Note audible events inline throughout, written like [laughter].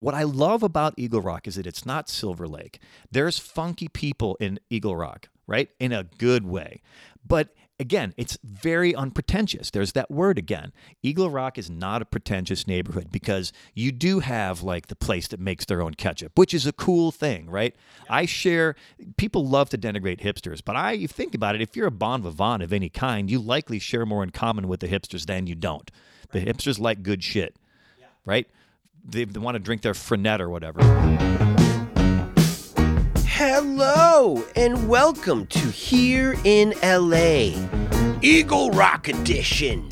What I love about Eagle Rock is that it's not Silver Lake. There's funky people in Eagle Rock, right? In a good way. But again, it's very unpretentious. There's that word again. Eagle Rock is not a pretentious neighborhood because you do have like the place that makes their own ketchup, which is a cool thing, right? I share, people love to denigrate hipsters, but I, you think about it, if you're a bon vivant of any kind, you likely share more in common with the hipsters than you don't. The hipsters like good shit, right? They, they want to drink their Fernet or whatever. Hello and welcome to Here in LA, Eagle Rock Edition.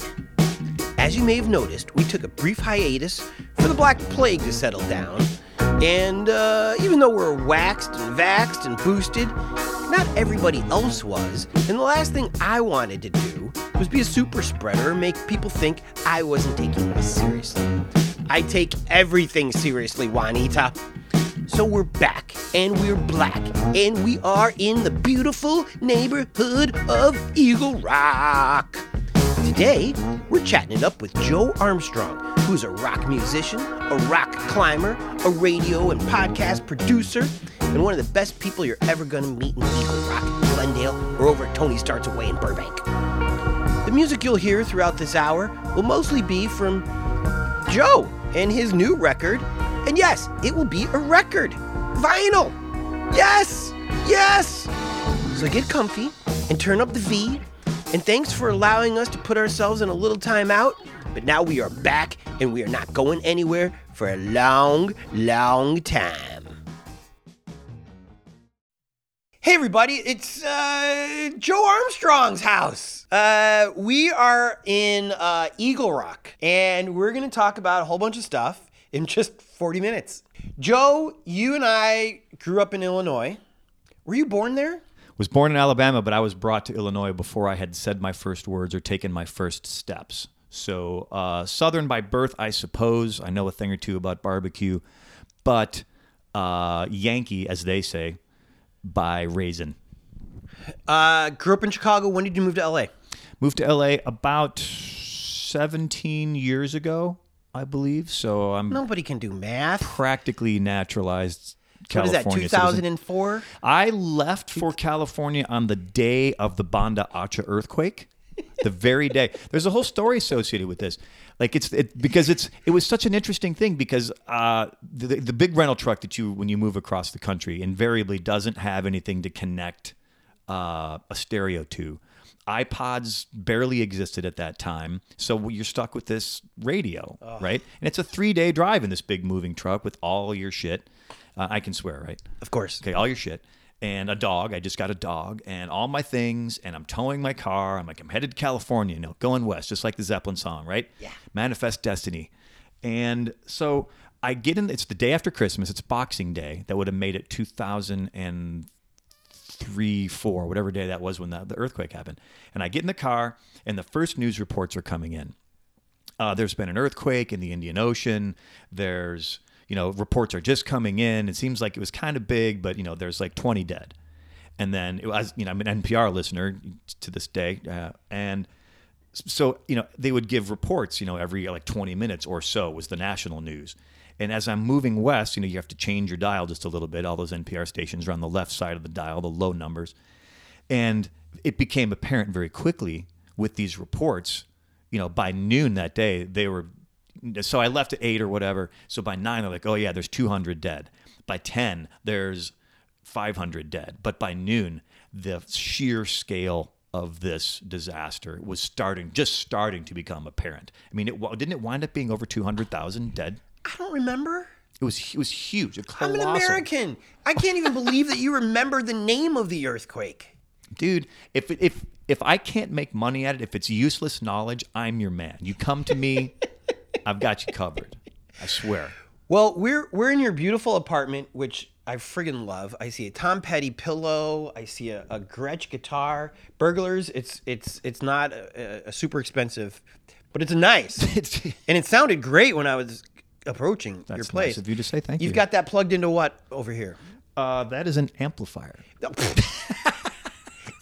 As you may have noticed, we took a brief hiatus for the Black Plague to settle down. And uh, even though we're waxed and vaxxed and boosted, not everybody else was. And the last thing I wanted to do was be a super spreader and make people think I wasn't taking this seriously. I take everything seriously, Juanita. So we're back, and we're black, and we are in the beautiful neighborhood of Eagle Rock. Today, we're chatting it up with Joe Armstrong, who's a rock musician, a rock climber, a radio and podcast producer, and one of the best people you're ever gonna meet in Eagle Rock, Glendale, or over at Tony's Darts Away in Burbank. The music you'll hear throughout this hour will mostly be from Joe and his new record. And yes, it will be a record. Vinyl. Yes. Yes. So get comfy and turn up the V. And thanks for allowing us to put ourselves in a little time out. But now we are back and we are not going anywhere for a long, long time. Hey everybody, it's uh, Joe Armstrong's house. Uh, we are in uh, Eagle Rock, and we're gonna talk about a whole bunch of stuff in just 40 minutes. Joe, you and I grew up in Illinois. Were you born there? Was born in Alabama, but I was brought to Illinois before I had said my first words or taken my first steps. So, uh, Southern by birth, I suppose. I know a thing or two about barbecue, but uh, Yankee, as they say, by raisin. Uh, grew up in Chicago. When did you move to LA? Moved to LA about 17 years ago, I believe. So I'm Nobody can do math. practically naturalized What is California that, citizen. 2004? I left for California on the day of the Banda Aceh earthquake. The very day. There's a whole story associated with this. Like it's it, because it's it was such an interesting thing because uh, the the big rental truck that you when you move across the country invariably doesn't have anything to connect uh, a stereo to. iPods barely existed at that time, so you're stuck with this radio, right? And it's a three day drive in this big moving truck with all your shit. Uh, I can swear, right? Of course. Okay, all your shit. And a dog. I just got a dog and all my things. And I'm towing my car. I'm like, I'm headed to California, you know, going west, just like the Zeppelin song, right? Yeah. Manifest Destiny. And so I get in, it's the day after Christmas. It's Boxing Day. That would have made it 2003, 4, whatever day that was when the, the earthquake happened. And I get in the car and the first news reports are coming in uh, there's been an earthquake in the Indian Ocean. There's, you know, reports are just coming in. It seems like it was kind of big, but, you know, there's like 20 dead. And then it was, you know, I'm an NPR listener to this day. Uh, and so, you know, they would give reports, you know, every like 20 minutes or so was the national news. And as I'm moving west, you know, you have to change your dial just a little bit. All those NPR stations are on the left side of the dial, the low numbers. And it became apparent very quickly with these reports, you know, by noon that day, they were. So I left at eight or whatever. So by nine, they're like, oh, yeah, there's 200 dead. By 10, there's 500 dead. But by noon, the sheer scale of this disaster was starting, just starting to become apparent. I mean, it didn't it wind up being over 200,000 dead? I don't remember. It was it was huge. I'm an American. I can't even believe that you remember the name of the earthquake. dude. If if if I can't make money at it, if it's useless knowledge, I'm your man. You come to me, [laughs] I've got you covered. I swear. Well, we're we're in your beautiful apartment, which I friggin' love. I see a Tom Petty pillow. I see a, a Gretsch guitar. Burglars. It's it's it's not a, a super expensive, but it's nice. [laughs] And it sounded great when I was approaching your place. nice of you to say thank you. You've you. got that plugged into what over here? uh, that is an amplifier. [laughs]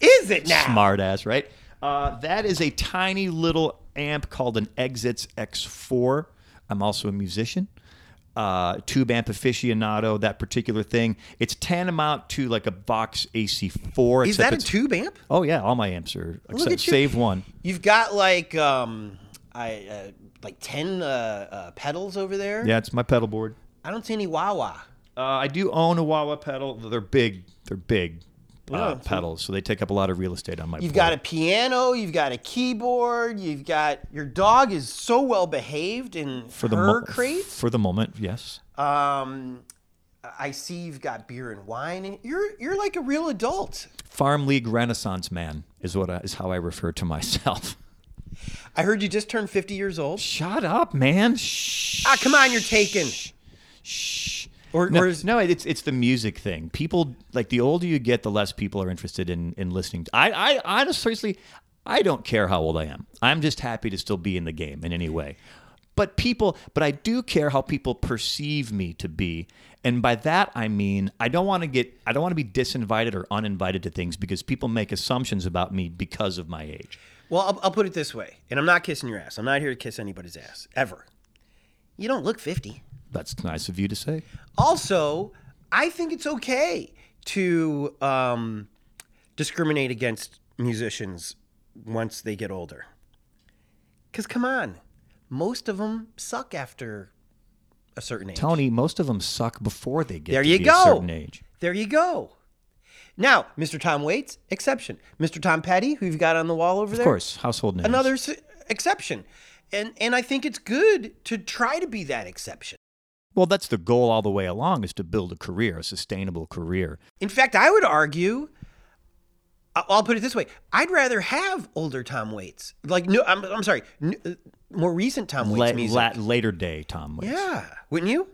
Is it now? Smart ass, right? Uh, that is a tiny little amp called an Exits X4. I'm also a musician. uh, tube amp aficionado, that particular thing. It's tantamount to like a Vox AC4. Is that a tube amp? Oh yeah, all my amps are. Look Except, save one. You've got like um, I uh, like ten uh, uh, pedals over there. Yeah, it's my pedal board. I don't see any wah wah. Uh, I do own a wah wah pedal. They're big. They're big Yeah, uh, so- pedals, so they take up a lot of real estate on my. You've board. got a piano. You've got a keyboard. You've got your dog is so well behaved in for the mo- crate. For the moment, yes. Um, I see you've got beer and wine. And you're you're like a real adult. Farm League Renaissance man is what I, is how I refer to myself. [laughs] I heard you just turned 50 years old. Shut up, man. Shh. Ah, come on, you're taken. Shh. Or, No, or is, no, it's it's the music thing. People like the older you get, the less people are interested in in listening. To, I I honestly, I don't care how old I am. I'm just happy to still be in the game in any way. But people, but I do care how people perceive me to be, and by that I mean I don't want to get, I don't want to be disinvited or uninvited to things because people make assumptions about me because of my age. well, I'll, I'll put it this way, and I'm not kissing your ass. I'm not here to kiss anybody's ass ever. You don't look 50. That's nice of you to say. Also, I think it's okay to um, discriminate against musicians once they get older. Because come on, most of them suck after a certain age. Tony, most of them suck before they get There to you go. a certain age. There you go. Now, Mr. Tom Waits, exception. Mr. Tom Petty, who you've got on the wall over Of there, Of course, household name. another s- exception. And and I think it's good to try to be that exception. Well, that's the goal all the way along is to build a career, a sustainable career. In fact, I would argue. I'll put it this way: I'd rather have older Tom Waits, like no, I'm, I'm sorry, n- uh, more recent Tom Waits La- music. la- later day Tom Waits. yeah, wouldn't you?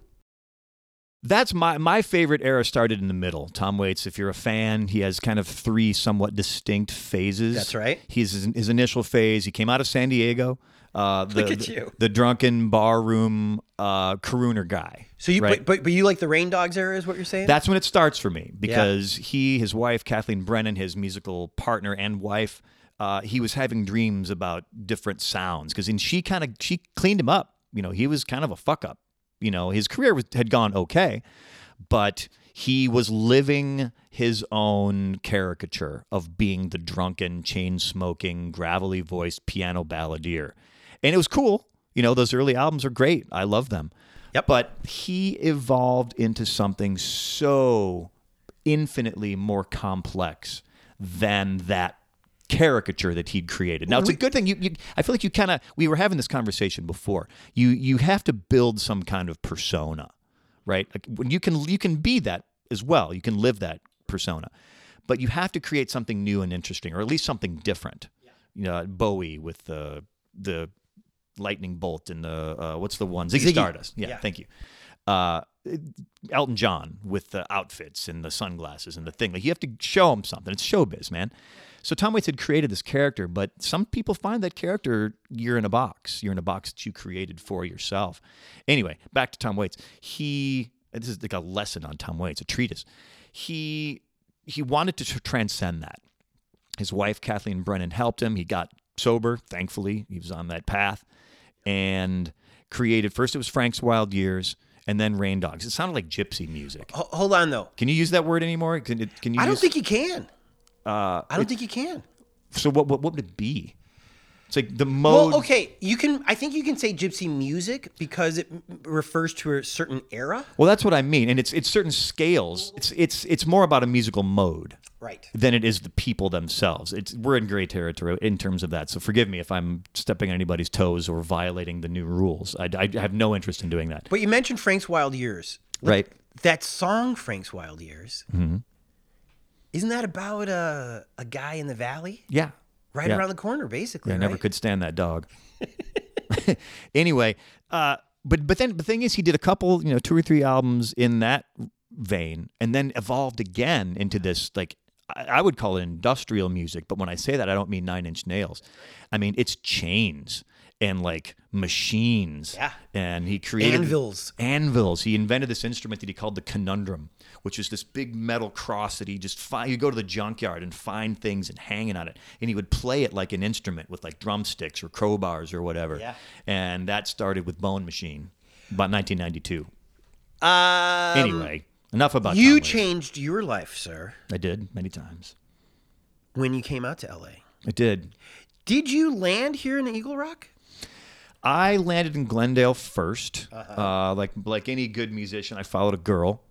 That's my my favorite era started in the middle. Tom Waits, if you're a fan, he has kind of three somewhat distinct phases. That's right. He's his, his initial phase. He came out of San Diego. Uh, the, Look at the- you. The drunken barroom uh, guy. So you, right? but, but but you like the Rain Dogs era, is what you're saying? That's when it starts for me because he, his wife, Kathleen Brennan, his musical partner and wife, uh, he was having dreams about different sounds because and she kind of she cleaned him up. You know, he was kind of a fuck up. You know, his career was, had gone okay, but he was living his own caricature of being the drunken, chain smoking, gravelly voiced piano balladeer, and it was cool. You know, those early albums are great. I love them. Yep. But he evolved into something so infinitely more complex than that caricature that he'd created. Now it's a good thing. You, you I feel like you kind of we were having this conversation before. You you have to build some kind of persona, right? Like when you can you can be that as well. You can live that persona, but you have to create something new and interesting, or at least something different. You know, Bowie with the the lightning bolt and the uh, what's the one Ziggy, Ziggy. Stardust. Yeah, Yeah. thank you. Uh, Elton John with the outfits and the sunglasses and the thing. Like you have to show him something. It's showbiz, man. So Tom Waits had created this character, but some people find that character you're in a box. You're in a box that you created for yourself. Anyway, back to Tom Waits. He this is like a lesson on Tom Waits, a treatise. He he wanted to transcend that. His wife Kathleen Brennan helped him. He got sober, thankfully. He was on that path and created first it was Frank's Wild Years and then Rain Dogs. It sounded like gypsy music. Ho- hold on though. Can you use that word anymore? Can, it, can you I don't use, think you can. uh, I don't think you can. so what, what what would it be? It's like the mode Well, okay, you can. I think you can say gypsy music because it refers to a certain era. Well, that's what I mean, and it's it's certain scales. It's it's it's more about a musical mode Right. than it is the people themselves. It's we're in gray territory in terms of that. So forgive me if I'm stepping on anybody's toes or violating the new rules. I, I have no interest in doing that. But you mentioned Frank's Wild Years. Right. That song, Frank's Wild Years, Mm-hmm. isn't that about a, a guy in the valley? Yeah. Right Yeah. around the corner, basically. I never right? could stand that dog. [laughs] [laughs] anyway, uh, but but then the thing is, he did a couple, you know, two or three albums in that vein, and then evolved again into this like I, I would call it industrial music. But when I say that, I don't mean Nine Inch Nails. I mean it's chains and like machines. Yeah. And he created Anvils. Anvils. He invented this instrument that he called the conundrum, which is this big metal cross that he just find. You go to the junkyard and find things and hanging on it, and he would play it like an instrument with like drumsticks or crowbars or whatever. Yeah. And that started with Bone Machine, about 1992. Um, Anyway, enough about you changed your life, sir, I did many times. when you came out to LA. I did. Did you land here in Eagle Rock? I landed in Glendale 1st Uh-huh. uh like like any good musician, I followed a girl.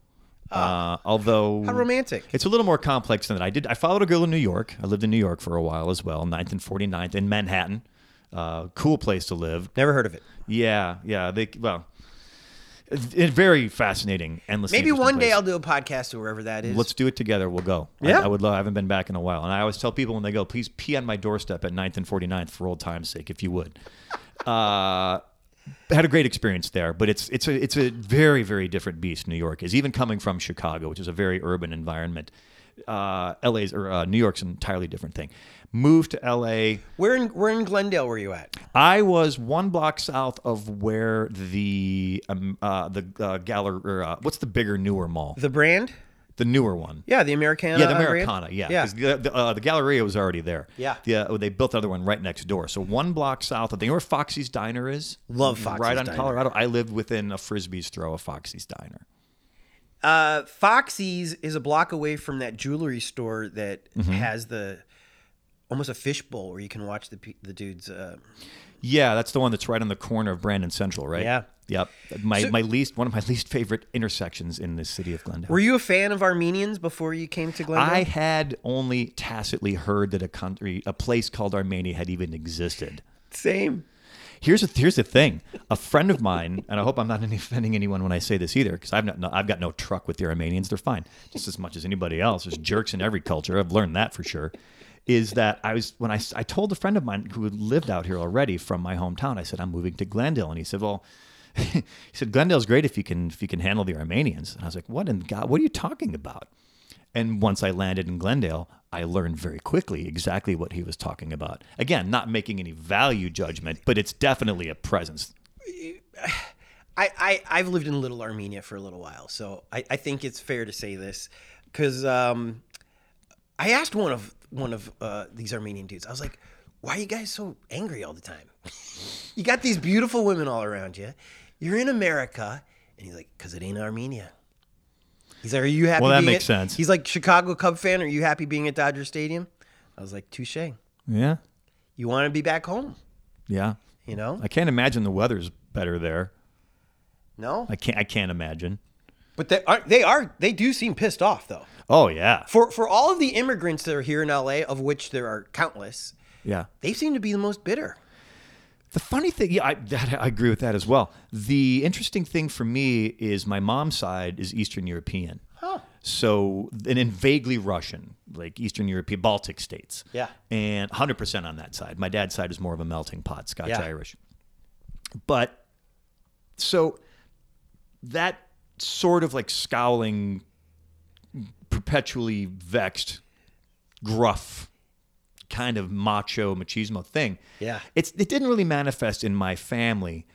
Uh, although Ah. How romantic. It's a little more complex than that. I did. I followed a girl in New York. I lived in New York for a while as well, 9th and 49th in Manhattan. Uh, cool place to live. Never heard of it. Yeah, yeah. They well, it's, very fascinating. Endless. Maybe one day I'll do a podcast to wherever that is. Let's do it together. We'll go. I- Yeah? I, would love. I haven't been back in a while, and I always tell people when they go, please pee on my doorstep at 9th and 49th for old time's sake, if you would. Uh, had a great experience there, but it's it's a it's a very very different beast. New York is even coming from Chicago, which is a very urban environment. Uh, LA's or uh, New York's an entirely different thing. Moved to LA. where in where in Glendale were you at? I was one block south of where the um, uh, the uh, gallery. Uh, what's the bigger, newer mall? The brand? The newer one. Yeah, the Americana. Yeah, the uh? Americana. Yeah, Yeah. The, the, uh, the Galleria was already there. Yeah. The, uh, they built another one right next door. So one block south. I think where Foxy's Diner is. Love Foxy's Right on Diner. Colorado. I lived within a frisbee's throw of Foxy's Diner. Uh, Foxy's is a block away from that jewelry store that Mm-hmm. has the almost a fishbowl where you can watch the the dudes. Uh, Yeah, that's the one that's right on the corner of Brand and Central, right? Yeah. Yep. My So- my least one of my [laughs] least favorite intersections in the city of Glendale. were you a fan of Armenians before you came to Glendale? I had only tacitly heard that a country, a place called Armenia, had even existed. Same. Here's a, here's the thing. A friend of mine, and I hope I'm not [laughs] offending anyone when I say this either, because I've not no, I've got no truck with the Armenians. They're fine, just as much as anybody else. There's jerks in every culture. I've learned that for sure. Is that I was when I I told a friend of mine who had lived out here already from my hometown. I said I'm moving to Glendale, and he said, well. He said Glendale's great if you can if you can handle the Armenians. And I was like, what in God? What are you talking about? And once I landed in Glendale, I learned very quickly exactly what he was talking about. Again, not making any value judgment, but it's definitely a presence. I, I I've lived in Little Armenia for a little while, so I, I think it's fair to say this because um, I asked one of one of uh, these Armenian dudes. I was like, "Why are you guys so angry all the time? you got these beautiful women all around you. You're in America." And he's like, "Cause it ain't Armenia." He's like, "Are you happy?" Well, that makes at-" sense. He's like, "Chicago Cub fan. Are you happy being at Dodger Stadium?" I was like, "Touche. Yeah, You want to be back home, yeah. you know?" I can't imagine the weather's better there. No, I can't. I can't imagine. but they are. They are. They do seem pissed off though. Oh yeah, For for all of the immigrants that are here in LA, of which there are countless, yeah. they seem to be the most bitter. The funny thing, yeah, I, [laughs] that, I agree with that as well. The interesting thing for me is my mom's side is Eastern European. Huh. So, and then vaguely Russian, like Eastern European, Baltic states. Yeah. And 100% on that side. My dad's side is more of a melting pot, Scotch Yeah. Irish. But so that sort of like scowling, perpetually vexed, gruff, kind of macho machismo thing. Yeah. It's it didn't really manifest in my family,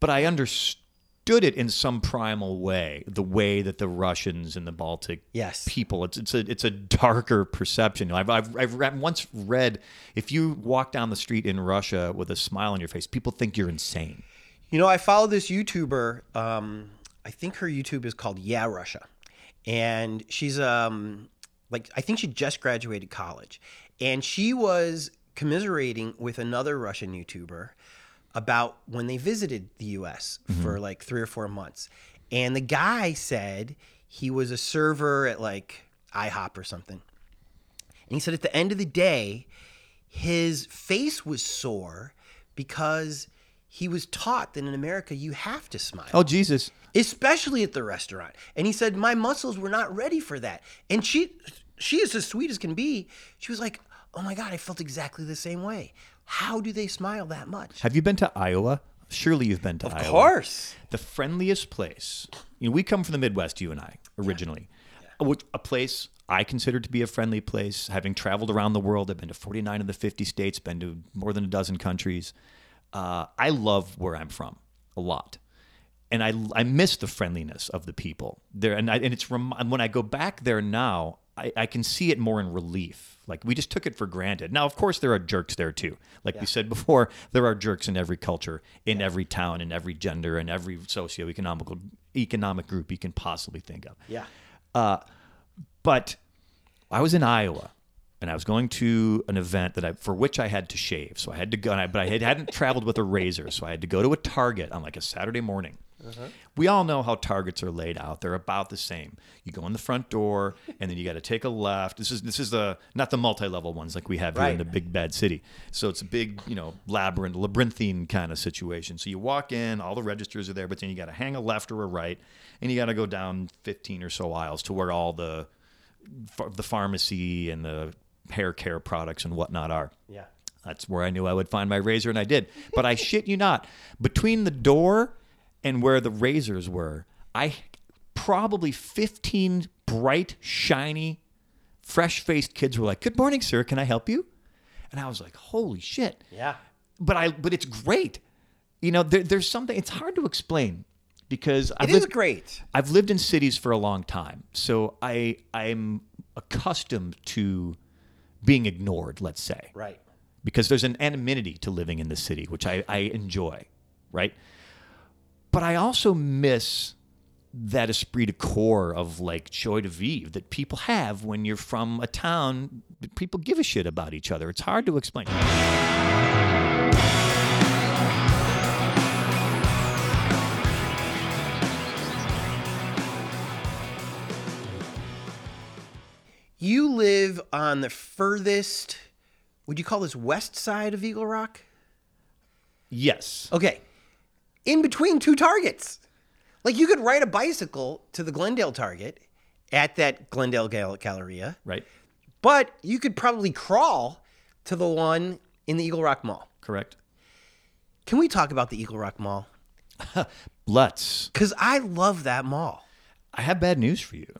but I understood it in some primal way, the way that the Russians and the Baltic Yes. people it's it's a it's a darker perception. I've I've, I've read, once read if you walk down the street in Russia with a smile on your face, people think you're insane. You know, I follow this YouTuber. Um, I think her YouTube is called Yeah Russia, and she's um like I think she just graduated college, and she was commiserating with another Russian YouTuber about when they visited the U.S. Mm-hmm. for like three or four months, and the guy said he was a server at like IHOP or something, and he said at the end of the day, his face was sore because he was taught that in America you have to smile, Oh Jesus. especially at the restaurant. And he said my muscles were not ready for that. And she she is as sweet as can be. She was like, "Oh my god, I felt exactly the same way. How do they smile that much?" Have you been to Iowa? Surely you've been to Iowa. Of course. the friendliest place. You know, we come from the Midwest, you and I, originally. Which A place I consider to be a friendly place. Having traveled around the world, I've been to 49 of the 50 states, been to more than a dozen countries. Uh, I love where I'm from a lot. And I, I miss the friendliness of the people there. And, I, and it's rem- when I go back there now, I, I can see it more in relief. Like we just took it for granted. Now, of course, there are jerks there too. Like we said before, there are jerks in every culture, in every town, in every gender, in every socioeconomical economic group you can possibly think of. Yeah. Uh, but I was in Iowa and I was going to an event that I for which I had to shave. So I had to go, and I, but I had, hadn't traveled with a razor, so I had to go to a Target on like a Saturday morning. Mm-hmm. We all know how Targets are laid out; they're about the same. You go in the front door, [laughs] and then you got to take a left. This is this is the not the multi-level ones like we have here in the big bad city. So it's a big, you know, labyrinth, labyrinthine kind of situation. So you walk in, all the registers are there, but then you got to hang a left or a right, and you got to go down 15 or so aisles to where all the the pharmacy and the hair care products and whatnot are. Yeah. That's where I knew I would find my razor, and I did. But I shit you not, between the door and where the razors were, I probably 15 bright, shiny, fresh faced kids were like, Good morning, sir. Can I help you? And I was like, Holy shit. Yeah. But I but it's great. You know, there, there's something it's hard to explain because I've It is lived- great. I've lived in cities for a long time, so I I'm accustomed to being ignored. Let's say, Right. because there's an anonymity to living in the city, which I, I enjoy, right? But I also miss that esprit de corps of like joie de vivre that people have when you're from a town. that People give a shit about each other. It's hard to explain. You live on the furthest, would you call this west side of Eagle Rock? Yes. Okay. In between two targets. Like you could ride a bicycle to the Glendale Target at that Glendale Gal- Galleria, Right. but you could probably crawl to the one in the Eagle Rock Mall. Correct. Can we talk about the Eagle Rock Mall? [laughs] Let's. Because I love that mall. I have bad news for you.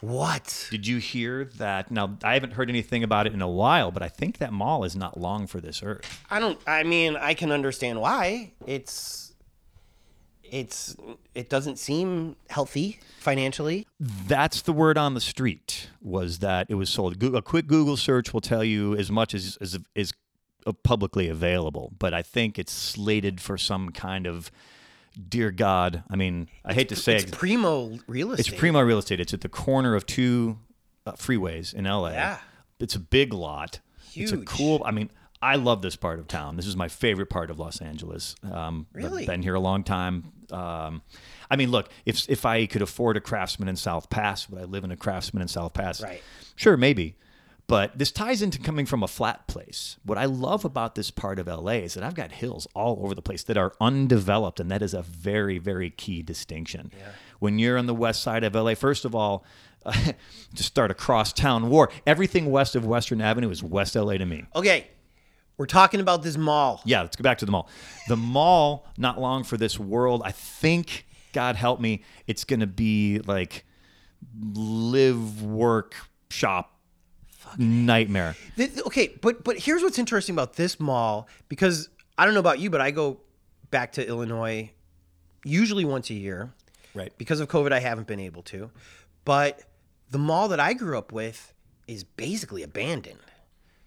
What? Did you hear that? Now, I haven't heard anything about it in a while, but I think that mall is not long for this earth. I don't. I mean, I can understand why. It's. It's. It doesn't seem healthy financially. That's the word on the street was that it was sold. A quick Google search will tell you as much as as is publicly available, but I think it's slated for some kind of dear God. I mean, I hate to say It's it, primo real estate. it's primo real estate. It's at the corner of two uh, freeways in LA. Yeah. It's a big lot. It's a Huge. cool. I mean, I love this part of town. This is my favorite part of Los Angeles. Um, Really? I've been here a long time. Um, I mean, look, if if I could afford a Craftsman in South Pas, would I live in a Craftsman in South Pas? Right. Sure, maybe. But this ties into coming from a flat place. What I love about this part of LA is that I've got hills all over the place that are undeveloped, and that is a very, very key distinction. Yeah. When you're on the west side of LA, first of all, [laughs] to start a cross-town war, everything west of Western Avenue is West LA to me. Okay, we're talking about this mall. Yeah, let's go back to the mall. The mall, not long for this world. I think, God help me, it's going to be like live, work, shop, nightmare. Th- okay, but but here's what's interesting about this mall because I don't know about you, but I go back to Illinois usually once a year. Right. Because of COVID, I haven't been able to. But the mall that I grew up with is basically abandoned.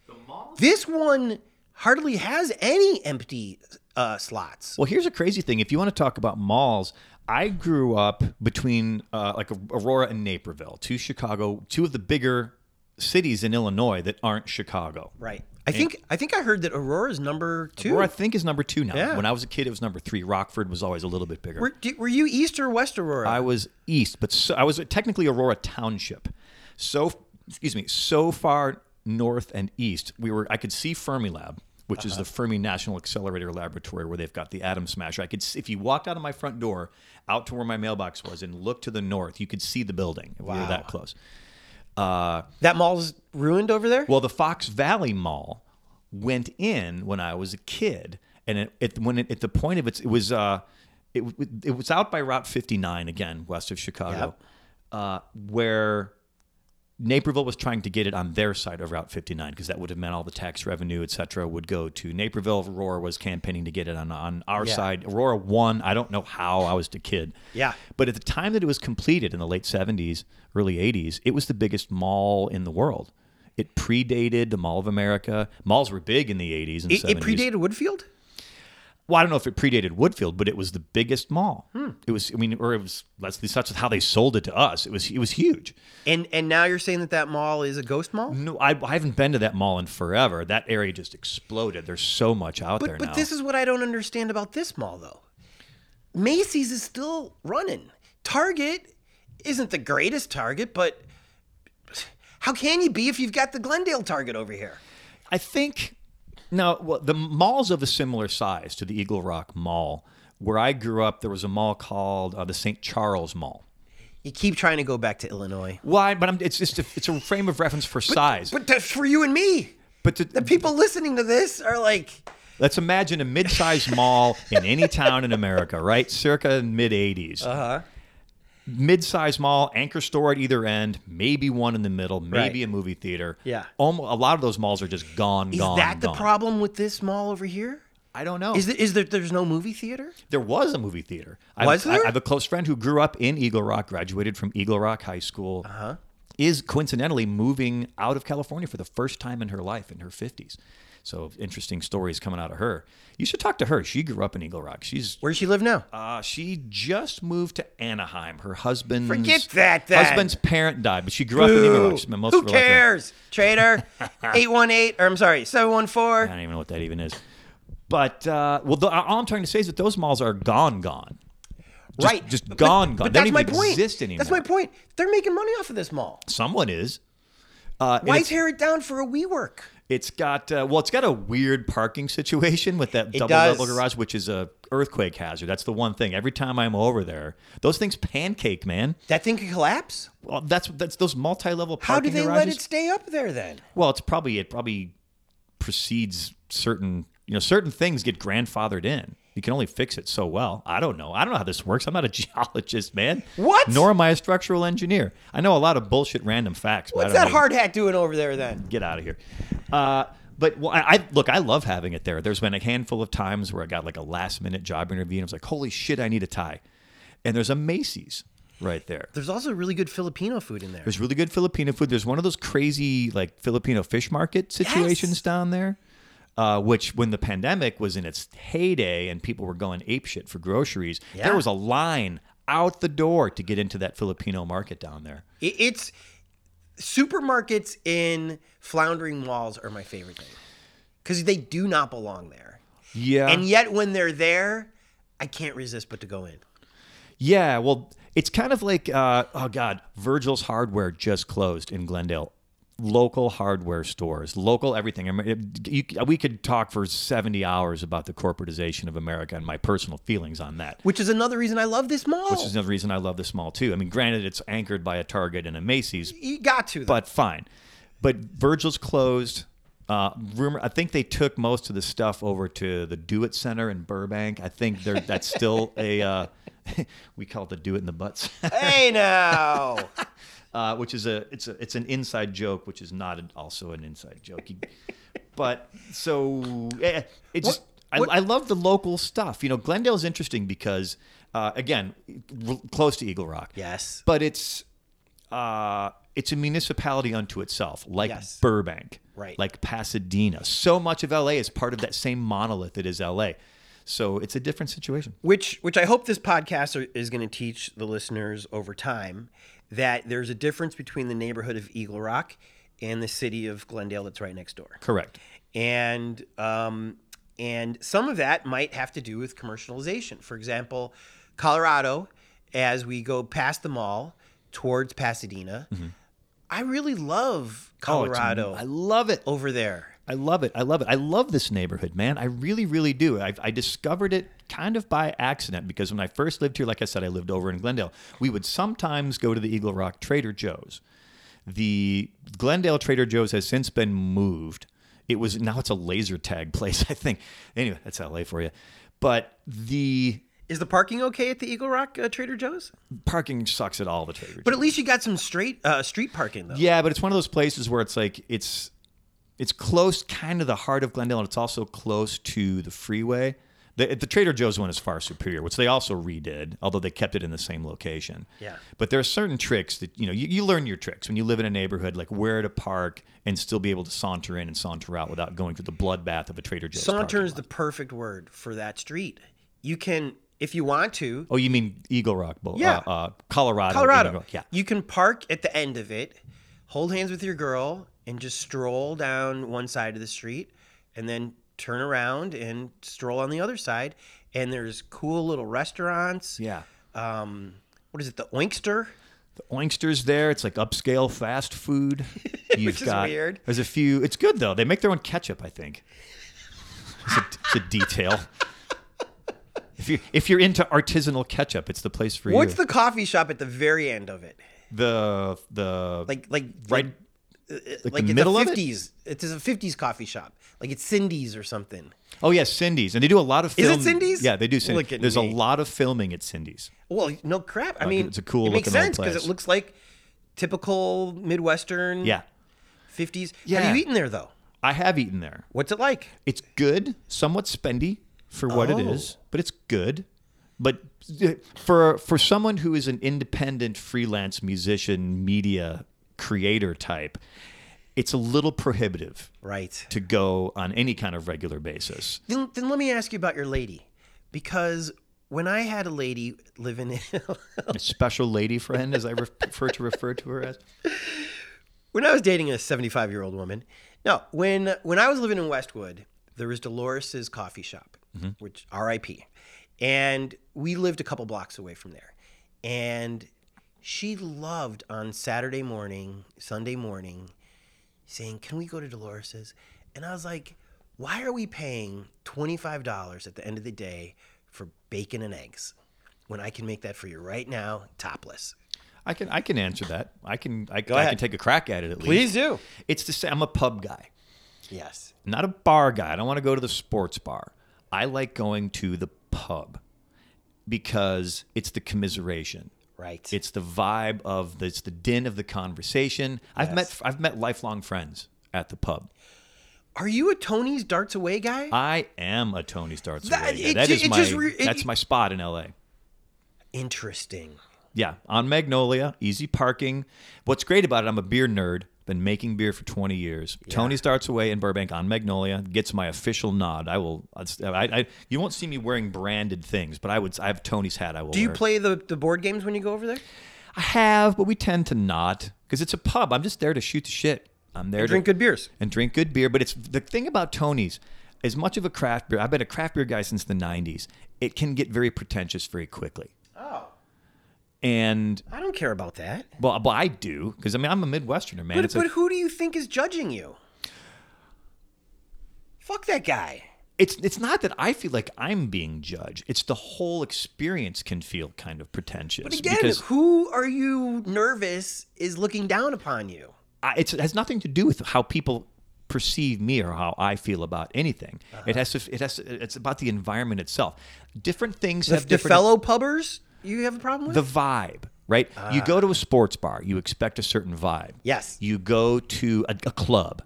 The mall? This one hardly has any empty uh, slots. Well, here's a crazy thing. If you want to talk about malls, I grew up between uh, like Aurora and Naperville, two Chicago, two of the bigger cities in Illinois that aren't Chicago. Right. I think I think I heard that Aurora's number two. Aurora, I think, is number two now. Yeah. When I was a kid, it was number three. Rockford was always a little bit bigger. Were, were you East or West Aurora? I was east, but so, I was technically Aurora Township. So, excuse me, so far north and east, we were. I could see Fermilab, which is the Fermi National Accelerator Laboratory, where they've got the atom smasher. I could, see, if you walked out of my front door, out to where my mailbox was, and looked to the north, you could see the building. We were Wow. that close. Uh, that mall's ruined over there. well, the Fox Valley Mall went in when I was a kid, and it, it when it, at the point of its, it was uh, it it was out by Route 59 again, west of Chicago, Yep. uh, where Naperville was trying to get it on their side of Route 59 because that would have meant all the tax revenue, et cetera, would go to Naperville. Aurora was campaigning to get it on, on our Yeah. side. Aurora won. I don't know how. I was a kid. Yeah. But at the time that it was completed in the late 70s, early 80s, it was the biggest mall in the world. It predated the Mall of America. Malls were big in the 80s and It, 70s. it predated Woodfield. Well, I don't know if it predated Woodfield, but it was the biggest mall. Hmm. It was, I mean, or it was. Let's That's that's how they sold it to us. It was, it was huge. And and now you're saying that that mall is a ghost mall? No, I, I haven't been to that mall in forever. That area just exploded. There's so much out there But but now. this is what I don't understand about this mall though. Macy's is still running. Target isn't the greatest Target, but how can you be if you've got the Glendale Target over here? I think no. Well, the malls of a similar size to the Eagle Rock Mall. Where I grew up, there was a mall called uh, the St. Charles Mall. You keep trying to go back to Illinois. Why? But I'm, it's just a, it's a frame of reference for size. But that's for you and me. But to, The people listening to this are like, let's imagine a mid-sized mall in any town in America, right? Circa mid 80s. uh huh. Mid-sized mall, anchor store at either end, maybe one in the middle, maybe Right. a movie theater. Yeah. Almo- a lot of those malls are just gone, Is gone, that the gone. problem with this mall over here? I don't know. Is there, is there there's no movie theater? there was a movie theater. I, Was I, there? I have a close friend who grew up in Eagle Rock, graduated from Eagle Rock High School. Uh-huh. Is coincidentally moving out of California for the first time in her life in her 50s. So interesting stories coming out of her. You should talk to her. She grew up in Eagle Rock. She's Where's she live now? uh, she just moved to Anaheim. Her husband's Forget that, then. husband's parent died, but she grew up in Eagle Rock. She spent most Who of her life cares? Trader, [laughs] 818, or I'm sorry, seven one four. I don't even know what that even is. But uh, well, the, all I'm trying to say is that those malls are gone, gone. Just- right. just But- gone, but gone. They that's my point. anymore. That's my point. They're making money off of this mall. Someone is. Uh, Why tear it down for a WeWork? It's got uh, well, it's got a weird parking situation with that It double level garage, which is a earthquake hazard. That's the one thing. Every time I'm over there, those things pancake, man. That thing could collapse? Well, that's that's those multi-level How do they garages. let it stay up there then? Well, it's probably it probably precedes certain you know certain things get grandfathered in. You can only fix it so well. I don't know. I don't know how this works. I'm not a [laughs] geologist, man. What? Nor am I a structural engineer. I know a lot of bullshit random facts. But I What's that hard hat doing over there then? Get out of here. Uh, but well, I, I look. I love having it there. There's been a handful of times where I got like a last minute job interview and I was like, "Holy shit, I need a tie." And there's a Macy's right there. There's also really good Filipino food in there. There's really good Filipino food. There's one of those crazy like Filipino fish market situations Yes. down there, uh, which when the pandemic was in its heyday and people were going apeshit for groceries, Yeah. there was a line out the door to get into that Filipino market down there. It's supermarkets in floundering malls are my favorite thing because they do not belong there. Yeah, And yet when they're there, I can't resist but to go in. yeah. Well, it's kind of like uh, oh god, Virgil's Hardware just closed in Glendale. Local hardware stores, local everything. I mean, you, we could talk for 70 hours about the corporatization of America and my personal feelings on that. Which is another reason I love this mall. which is another reason I love this mall too. I mean, granted, it's anchored by a Target and a Macy's, you got to. Though. but fine. But Virgil's closed. Uh, rumor, I think they took most of the stuff over to the Do It Center in Burbank. I think they're, that's still a uh, [laughs] we call it the Do It in the Butts, hey now. [laughs] uh, which is a it's a it's an inside joke, which is not an, also an inside joke. You- But so eh, it just I, I love the local stuff. You know, Glendale is interesting because uh, again, r- close to Eagle Rock. yes. but it's uh, it's a municipality unto itself, like Yes. Burbank, Right. like Pasadena. So much of LA is part of that same monolith that is LA. So it's a different situation. Which which I hope this podcast are, is going to teach the listeners over time that there's a difference between the neighborhood of Eagle Rock and the city of Glendale that's right next door. Correct. and um, and some of that might have to do with commercialization. For example, Colorado, as we go past the mall towards Pasadena, I really love Oh, Colorado I love it. over there. I love it. I love it. I love this neighborhood, man. I really, really do. I, I discovered it kind of by accident because when I first lived here, like I said, I lived over in Glendale. We would sometimes go to the Eagle Rock Trader Joe's. The Glendale Trader Joe's has since been moved. It was now it's a laser tag [laughs] place, I think. Anyway, that's LA for you. But the Is the parking okay at the Eagle Rock uh, Trader Joe's? Parking sucks at all the Trader Joe's. But at least you got some straight uh, street parking though. Yeah, but it's one of those places where it's like it's it's close, kind of the heart of Glendale, and it's also close to the freeway. The, the Trader Joe's one is far superior, which they also redid, although they kept it in the same location. Yeah. But there are certain tricks that you know you, you learn your tricks when you live in a neighborhood, like where to park and still be able to saunter in and saunter out without going through the bloodbath of a Trader Joe's. Saunter is the perfect word for that street. You can, if you want to, Oh, you mean Eagle Rock Bowl? Yeah. Uh, uh, Colorado. Colorado. Rock, Yeah. You can park at the end of it, hold hands with your girl, and just stroll down one side of the street, and then turn around and stroll on the other side. And there's cool little restaurants. Yeah. Um, what is it? The Oinkster. The Oinkster's there. It's like upscale fast food. [laughs] You've Which is got, weird. There's a few. It's good though. They make their own ketchup. I think. It's a, it's a detail. [laughs] If you if you're into artisanal ketchup, it's the place for you. What's you. the coffee shop at the very end of it? the the Like like right like, uh, uh, like, the middle a of it? 50s. It's a 50s coffee shop. Like it's Cindy's or something. Oh yeah, Cindy's, and they do a lot of. Is it Cindy's? Yeah, they do. Cindy's. There's me. a lot of filming at Cindy's. Well, no crap. I mean, it's a cool It makes sense because it looks like typical Midwestern. Yeah, 50s. Yeah. Have you eaten there though? I have eaten there. What's it like? It's good, somewhat spendy for what it Oh. is, but it's good. But uh, for for someone who is an independent freelance musician, media creator type, it's a little prohibitive Right. to go on any kind of regular basis. Then, then let me ask you about your lady, because when I had a lady living in, A special lady friend, as I re- prefer to refer to her as. when I was dating a 75 year old woman, no, when when I was living in Westwood, there was Dolores's coffee shop, Mm-hmm. which R.I.P. And we lived a couple blocks away from there, and she loved on Saturday morning, Sunday morning, saying, "Can we go to Dolores's?" And I was like, "Why are we paying twenty five dollars at the end of the day for bacon and eggs when I can make that for you right now, topless?" I can I can answer that. I can I, I can take a crack at it at Please least. Please do. It's to say I'm a pub guy. Yes. not a bar guy. I don't want to go to the sports bar. I like going to the pub because it's the commiseration. Right. It's the vibe of the, it's the din of the conversation. I've met I've met lifelong friends at the pub. Are you a Tony's Darts Away guy? I am a Tony's Darts That- away. guy. it that is it my re- it- that's my spot in LA. Interesting. Yeah, on Magnolia, easy parking. What's great about it, I'm a beer nerd. Been making beer for 20 years. Tony's Darts Away in Burbank on Magnolia. Gets my official nod. I will. I, I, you won't see me wearing branded things, but I would. I have Tony's hat. I will. Do you wear. play the, the board games when you go over there? I have, but we tend to not because it's a pub. I'm just there to shoot the shit. I'm there Drink to drink good beers. and drink good beer. But it's the thing about Tony's. As much of a craft beer, I've been a craft beer guy since the '90s. It can get very pretentious very quickly, Oh. And I don't care about that. well, well I do because I mean I'm a Midwesterner, man. But, but who do you think is judging you? Fuck that guy. it's it's not that I feel like I'm being judged. It's the whole experience can feel kind of pretentious. But again, because who are you nervous is looking down upon you? I, it's, it has nothing to do with how people perceive me or how I feel about anything. Uh-huh. It has to. It has. To, it's about the environment itself. Different things The, have the different. fellow pubbers you have a problem with? the vibe, right? You ah. go to a sports bar, you expect a certain vibe. Yes. You go to a, a club.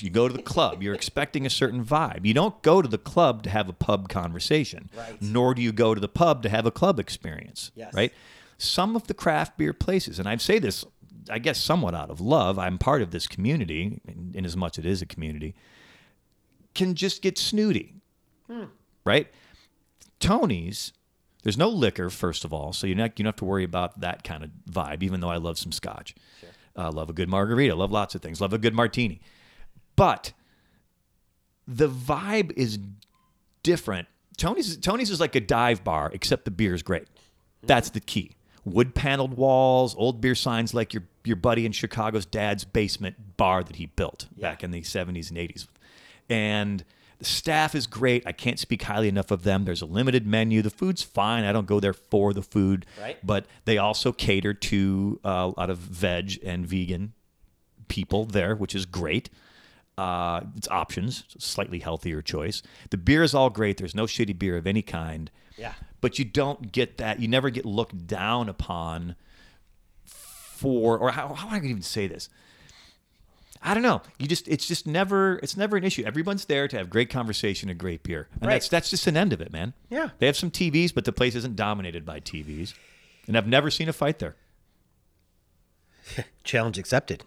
You go to the club, you're expecting a certain vibe. You don't go to the club to have a pub conversation, Right. nor do you go to the pub to have a club experience, Yes. right? Some of the craft beer places, and I say this, I guess, somewhat out of love. I'm part of this community, in, in as much as it is a community, can just get snooty, hmm. right? Tony's, there's no liquor, first of all, so you're not, you don't have to worry about that kind of vibe, even though I love some scotch. Uh, love a good margarita, love lots of things, love a good martini. But the vibe is different. Tony's, Tony's is like a dive bar, except the beer is great. That's the key. Wood paneled walls, old beer signs like your, your buddy in Chicago's dad's basement bar that he built back in the 70s and 80s. And the staff is great. I can't speak highly enough of them. There's a limited menu. The food's fine. I don't go there for the food. Right. But they also cater to uh, a lot of veg and vegan people there, which is great. Uh, it's options, slightly healthier choice. The beer is all great. There's no shitty beer of any kind. Yeah. But you don't get that. You never get looked down upon for, or how, how am I going to even say this? I don't know. You just it's just never it's never an issue. Everyone's there to have great conversation and great beer. And Right. that's that's just an end of it, man. Yeah. They have some TVs, but the place isn't dominated by TVs. And I've never seen a fight there. [laughs] Challenge accepted.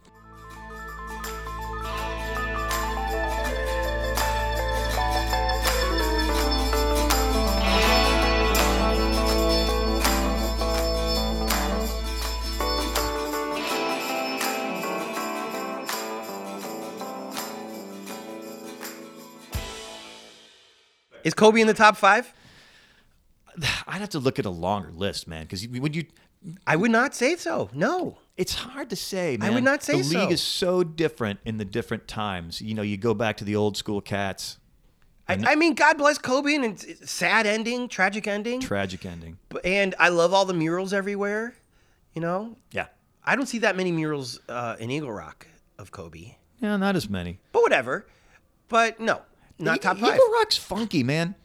Is Kobe in the top five? [sighs] I'd have to look at a longer list, man, because when you I would not say so. No. it's hard to say, man. I would not say so. the league is so different in the different times. You know, you go back to the old school cats, I, I mean, God bless Kobe and it's, sad ending, tragic ending. tragic ending. But- and I love all the murals everywhere. You know, Yeah. I don't see that many murals uh, in Eagle Rock of Kobe, Yeah, not as many. but whatever. But no, not top five. Eagle Rock's funky, man.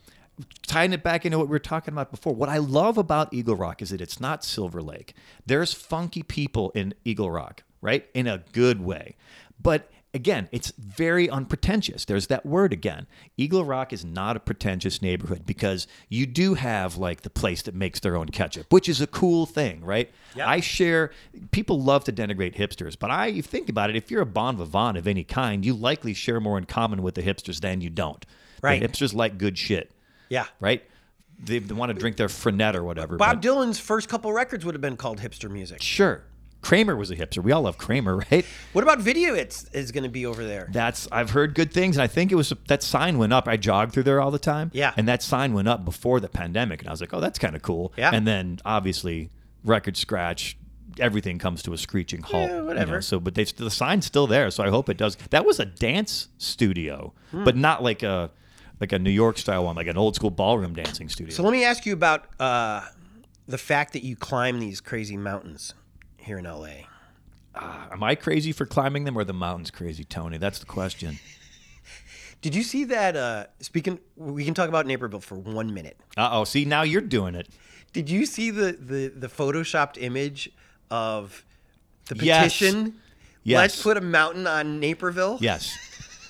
Tying it back into what we were talking about before. What I love about Eagle Rock is that it's not Silver Lake. There's funky people in Eagle Rock, right? In a good way. But again, it's very unpretentious. There's that word again. Eagle Rock is not a pretentious neighborhood because you do have like the place that makes their own ketchup, which is a cool thing, right? Yeah. I share people love to denigrate hipsters, but I you think about it, if you're a bon vivant of any kind, you likely share more in common with the hipsters than you don't. The Right. hipsters like good shit, Yeah. right? They, they want to drink their Fernet or whatever. Bob Dylan's first couple records would have been called hipster music. sure. Kramer was a hipster. We all love Kramer, [laughs] right? What about Vidiots? is going to be over there. That's I've heard good things, and I think it was that sign went up. I jogged through there all the time, Yeah. and that sign went up before the pandemic, and I was like, oh, that's kind of cool. Yeah. And then obviously, record scratch, everything comes to a screeching halt. Yeah, you know, whatever. so, but they the sign's still there, so I hope it does. That was a dance studio, Hmm. but not like a like a New York style one, like an old school ballroom dancing studio. So let me ask you about uh, the fact that you climb these crazy mountains here in LA. Am I crazy for climbing them, or the mountains crazy, Tony? That's the question. [laughs] Did you see that? Uh, speaking, we can talk about Naperville for one minute. Uh oh, see now you're doing it. Did you see the the, the photoshopped image of the Yes. petition? Yes. Let's put a mountain on Naperville. Yes.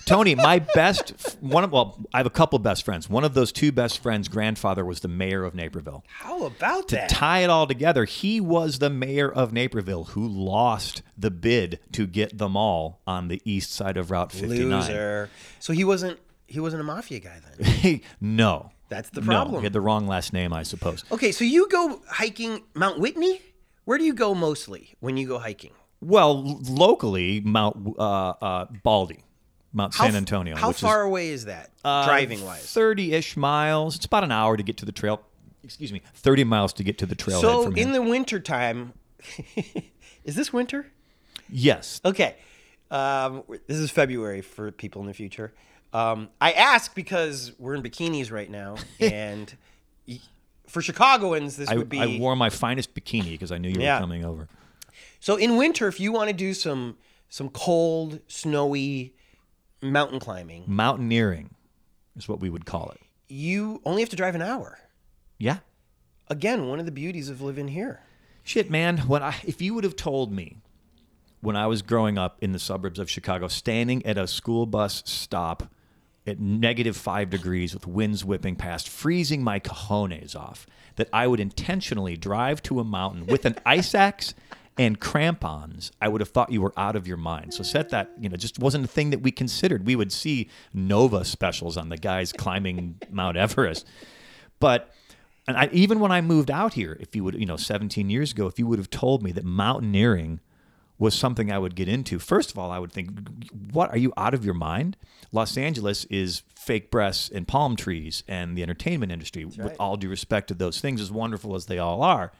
Tony, my best one of well, I have a couple best friends. One of those two best friends' grandfather was the mayor of Naperville. How about that? To Tie it all together, he was the mayor of Naperville who lost the bid to get the mall on the east side of Route 59. Loser. So he wasn't he wasn't a mafia guy then. [laughs] no. That's the No, problem. he had the wrong last name, I suppose. Okay, so you go hiking Mount Whitney? Where do you go mostly when you go hiking? Well, locally, Mount uh, uh, Baldy, Mount San Antonio. How which is, far away is that, uh, driving wise? 30-ish miles. It's about an hour to get to the trail. Excuse me, 30 miles to get to the trailhead So from here. in the winter time, [laughs] is this winter? yes. Okay, um, this is February for people in the future. Um, I ask because we're in bikinis right now, [laughs] and for Chicagoans, this I, would be I wore my finest bikini because I knew you Yeah. were coming over. So in winter, if you want to do some some cold, snowy mountain climbing, Mountaineering is what we would call it. you only have to drive an hour. Yeah. Again, one of the beauties of living here. Shit, man. When I, if you would have told me when I was growing up in the suburbs of Chicago, standing at a school bus stop at negative five degrees with winds whipping past, freezing my cojones off, that I would intentionally drive to a mountain with an [laughs] ice axe and crampons, I would have thought you were out of your mind. So set that, you know, just wasn't a thing that we considered. We would see Nova specials on the guys climbing [laughs] Mount Everest. But and I, even when I moved out here, if you would, you know, 17 years ago, if you would have told me that mountaineering was something I would get into, first of all, I would think, what are you out of your mind? Los Angeles is fake breasts and palm trees and the entertainment industry. With all due respect to those things, as wonderful as they all are,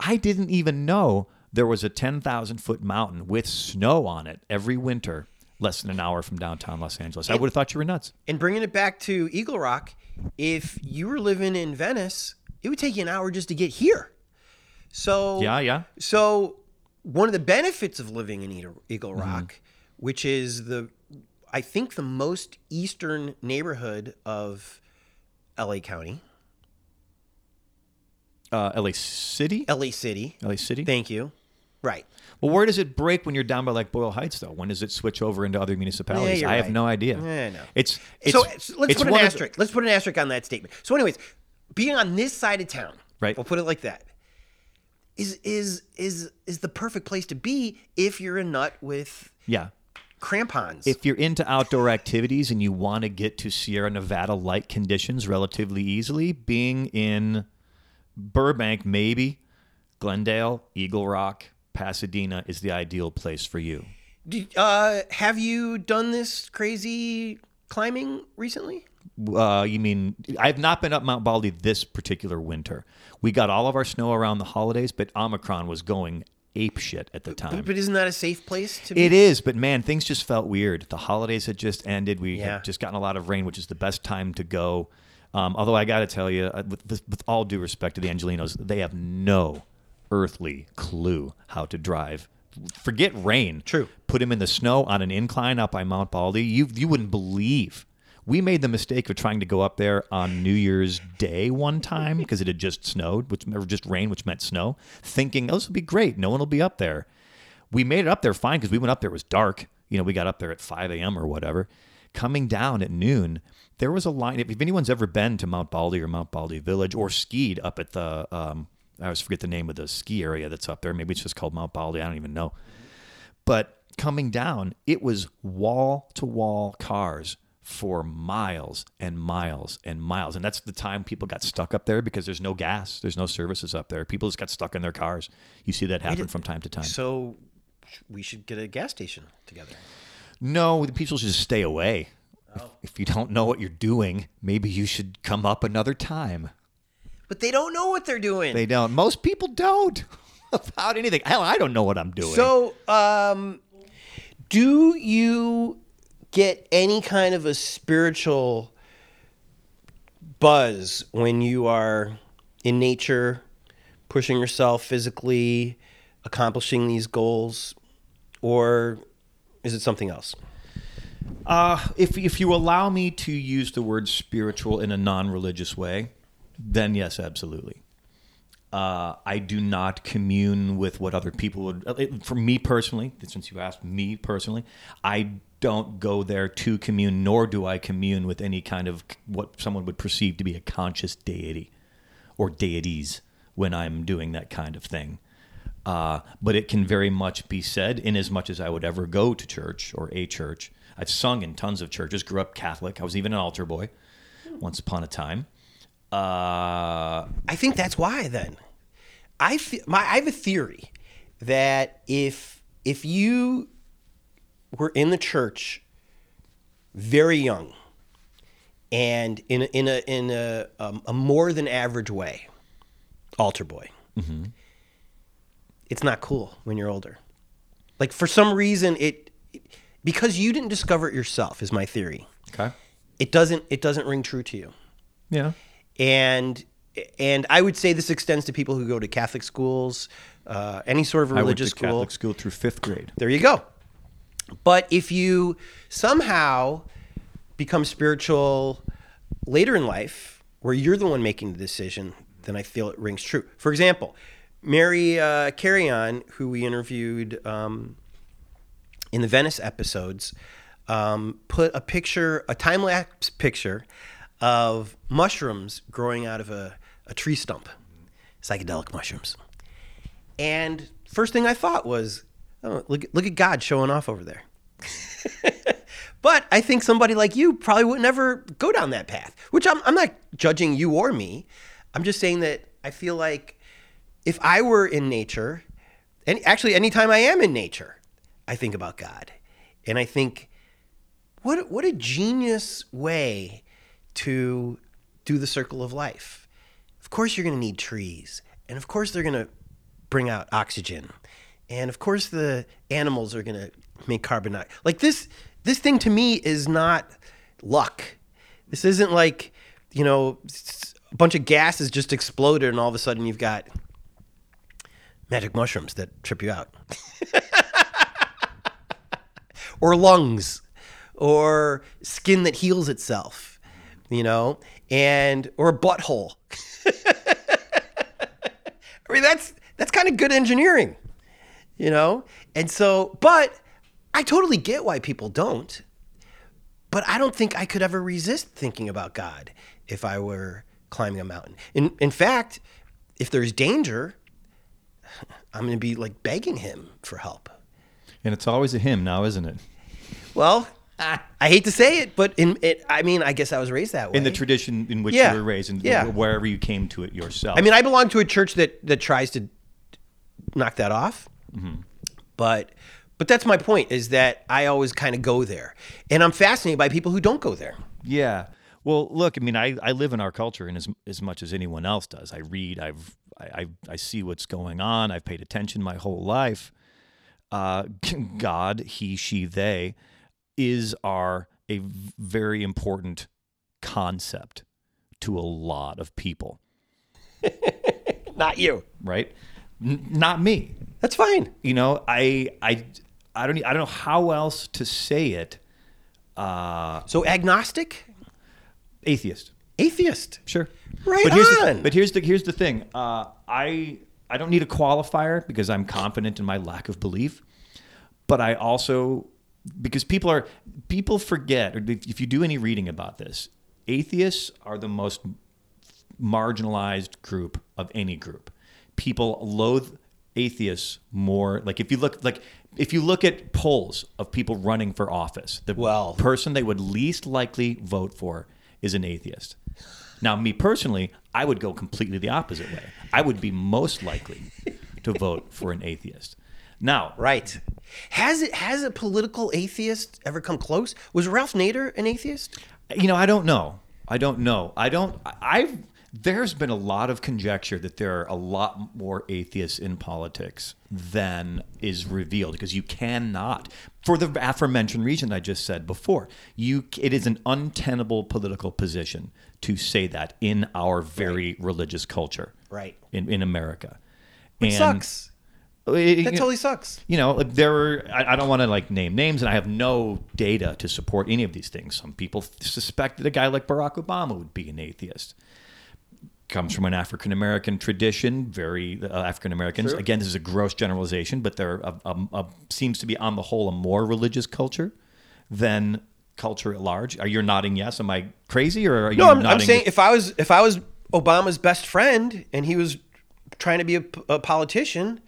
I didn't even know there was a 10,000 foot mountain with snow on it every winter, less than an hour from downtown Los Angeles. I would have thought you were nuts. And bringing it back to Eagle Rock, if you were living in Venice, it would take you an hour just to get here. So Yeah, yeah. So one of the benefits of living in Eagle- Mm-hmm. Rock, which is the, I think, the most eastern neighborhood of LA County, Uh, LA City. LA City. LA City. Thank you. Right. Well, where does it break when you're down by like Boyle Heights, though? When does it switch over into other municipalities? you're I have no idea. Yeah, I know. It's, it's so it's- let's it's put an of the- asterisk. let's put an asterisk on that statement. So, anyways, being on this side of town, Right. We'll put it like that. Is is is is the perfect place to be if you're a nut with yeah. crampons? If you're into outdoor activities and you want to get to Sierra Nevada like conditions relatively easily, being in Burbank, maybe Glendale, Eagle Rock, Pasadena is the ideal place for you. Uh, have you done this crazy climbing recently? Uh, you mean I have not been up Mount Baldy this particular winter. We got all of our snow around the holidays, but Omicron was going ape shit at the time. But isn't that a safe place to be? It is, but man, things just felt weird. The holidays had just ended. We Yeah. had just gotten a lot of rain, which is the best time to go. Um, although I got to tell you, uh, with, with all due respect to the Angelenos, they have no earthly clue how to drive. Forget rain. True. Put him in the snow on an incline up by Mount Baldy. You you wouldn't believe. We made the mistake of trying to go up there on New Year's Day one time [laughs] because it had just snowed, which or just rain, which meant snow. Thinking, oh, this will be great. No one will be up there we made it up there fine because we went up there. It was dark. You know, we got up there at 5 a.m. or whatever. Coming down at noon, there was a line. If, if anyone's ever been to Mount Baldy or Mount Baldy Village or skied up at the, um, I always forget the name of the ski area that's up there. Maybe it's just called Mount Baldy. I don't even know. But coming down, it was wall to wall cars for miles and miles and miles. And that's the time people got stuck up there because there's no gas, there's no services up there. People just got stuck in their cars. You see that happen from time to time. So we should get a gas station together. No, the people should just stay away. If, oh. if you don't know what you're doing, maybe you should come up another time. But they don't know what they're doing. They don't. Most people don't [laughs] about anything. Hell, I don't know what I'm doing. So, um, do you get any kind of a spiritual buzz when you are in nature, pushing yourself physically, accomplishing these goals, or is it something else? Uh, if if you allow me to use the word spiritual in a non-religious way, then yes, absolutely. Uh, I do not commune with what other people would. uh, For me personally, since you asked me personally, I don't go there to commune, nor do I commune with any kind of what someone would perceive to be a conscious deity or deities when I'm doing that kind of thing. Uh, but it can very much be said, in as much as I would ever go to church or a church. I've sung in tons of churches, grew up Catholic. I was even an altar boy once upon a time. Uh, I think that's why then. I fe- my I have a theory that if if you were in the church very young and in a, in a in a um, a more than average way, altar boy, it's not cool when you're older. Like for some reason it because you didn't discover it yourself is my theory. okay. It doesn't it doesn't ring true to you Yeah. And and I would say this extends to people who go to Catholic schools, uh, any sort of I went religious to school. Catholic school through fifth grade. There you go. But if you somehow become spiritual later in life, where you're the one making the decision, then I feel it rings true. For example, Mary uh, Carrion, who we interviewed um, in the Venice episodes, um, put a picture, a time lapse picture of mushrooms growing out of a, a tree stump, psychedelic mushrooms. And first thing I thought was, oh, look, look at God showing off over there. [laughs] but I think somebody like you probably would never go down that path, which I'm, I'm not judging you or me. I'm just saying that I feel like if I were in nature, and actually anytime I am in nature, I think about God. And I think, what, what a genius way to do the circle of life. Of course, you're going to need trees. And of course, they're going to bring out oxygen. And of course, the animals are going to make carbon dioxide. Like this, this thing to me is not luck. This isn't like, you know, a bunch of gases just exploded and all of a sudden you've got magic mushrooms that trip you out. [laughs] or lungs or skin that heals itself, you know, and or a butthole. [laughs] I mean, that's that's kind of good engineering, you know. And so, but I totally get why people don't. But I don't think I could ever resist thinking about God if I were climbing a mountain. In in fact, if there's danger, I'm going to be like begging him for help. And it's always a him now, isn't it? Well, [laughs] I hate to say it, but in it, I mean, I guess I was raised that way. In the tradition in which Yeah. you were raised, and Yeah. wherever you came to it yourself. I mean, I belong to a church that that tries to knock that off. But but that's my point is that I always kind of go there, and I'm fascinated by people who don't go there. Yeah. Well, look, I mean, I, I live in our culture, and as as much as anyone else does, I read, I've I I, I see what's going on. I've paid attention my whole life. Uh, [laughs] God, He, She, They, is are a very important concept to a lot of people, [laughs] Not you. right? N- not me. That's fine. You know, I I I don't I don't know how else to say it. Uh, So agnostic, atheist. atheist. Sure. Right but here's on. The, but here's the here's the thing. Uh, I I don't need a qualifier because I'm confident in my lack of belief. But I also because people are people forget or if if you do any reading about this, atheists are the most marginalized group of any group. People loathe atheists more. Like if you look like if you look at polls of people running for office, the Well- person they would least likely vote for is an atheist. Now, me personally, I would go completely the opposite way. I would be most likely to vote for an atheist. Now, Right. Has it has a political atheist ever come close? Was Ralph Nader an atheist? you know, I don't know. I don't know. I don't. I've. There's been a lot of conjecture that there are a lot more atheists in politics than is revealed because you cannot, for the aforementioned reason I just said before, you it is an untenable political position to say that in our very religious culture, Right. in in America. It sucks. It- That totally sucks. you know, there were, I, I don't want to like name names, and I have no data to support any of these things. Some people suspect that a guy like Barack Obama would be an atheist. Comes from an African American tradition, very uh, African Americans. Again, this is a gross generalization, but there a, a, a, seems to be, on the whole, a more religious culture than culture at large. Are you nodding yes? Am I crazy, or are you No, I'm, I'm saying if I was if I was Obama's best friend and he was trying to be a politician,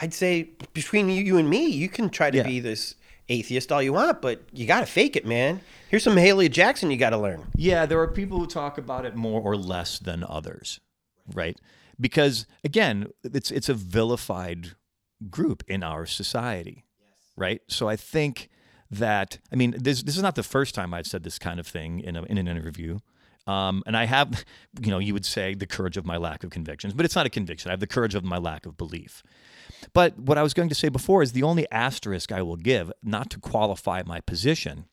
I'd say between you, you and me, you can try to Yeah. be this atheist all you want, but you got to fake it, man. Here's some Haley Jackson you got to learn. Yeah, there are people who talk about it more or less than others, right? Because again, it's it's a vilified group in our society, right? So I think that I mean this this is not the first time I've said this kind of thing in a, in an interview. Um, and I have, [laughs] you know, you would say the courage of my lack of convictions, but it's not a conviction. I have the courage of my lack of belief. But what I was going to say before is the only asterisk I will give, not to qualify my position,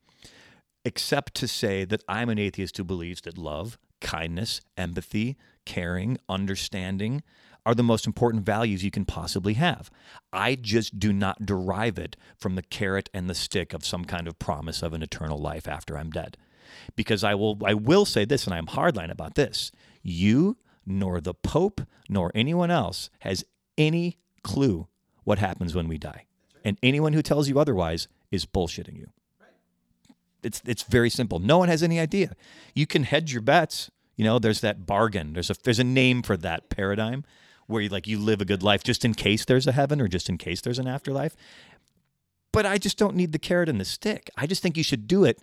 except to say that I'm an atheist who believes that love, kindness, empathy, caring, understanding are the most important values you can possibly have. I just do not derive it from the carrot and the stick of some kind of promise of an eternal life after I'm dead. Because I will I will say this and I'm hardline about this. You nor the pope nor anyone else has any clue what happens when we die. And anyone who tells you otherwise is bullshitting you. It's it's very simple. No one has any idea. You can hedge your bets. You know, there's that bargain. There's a there's a name for that paradigm where you like you live a good life just in case there's a heaven or just in case there's an afterlife. But I just don't need the carrot and the stick. I just think you should do it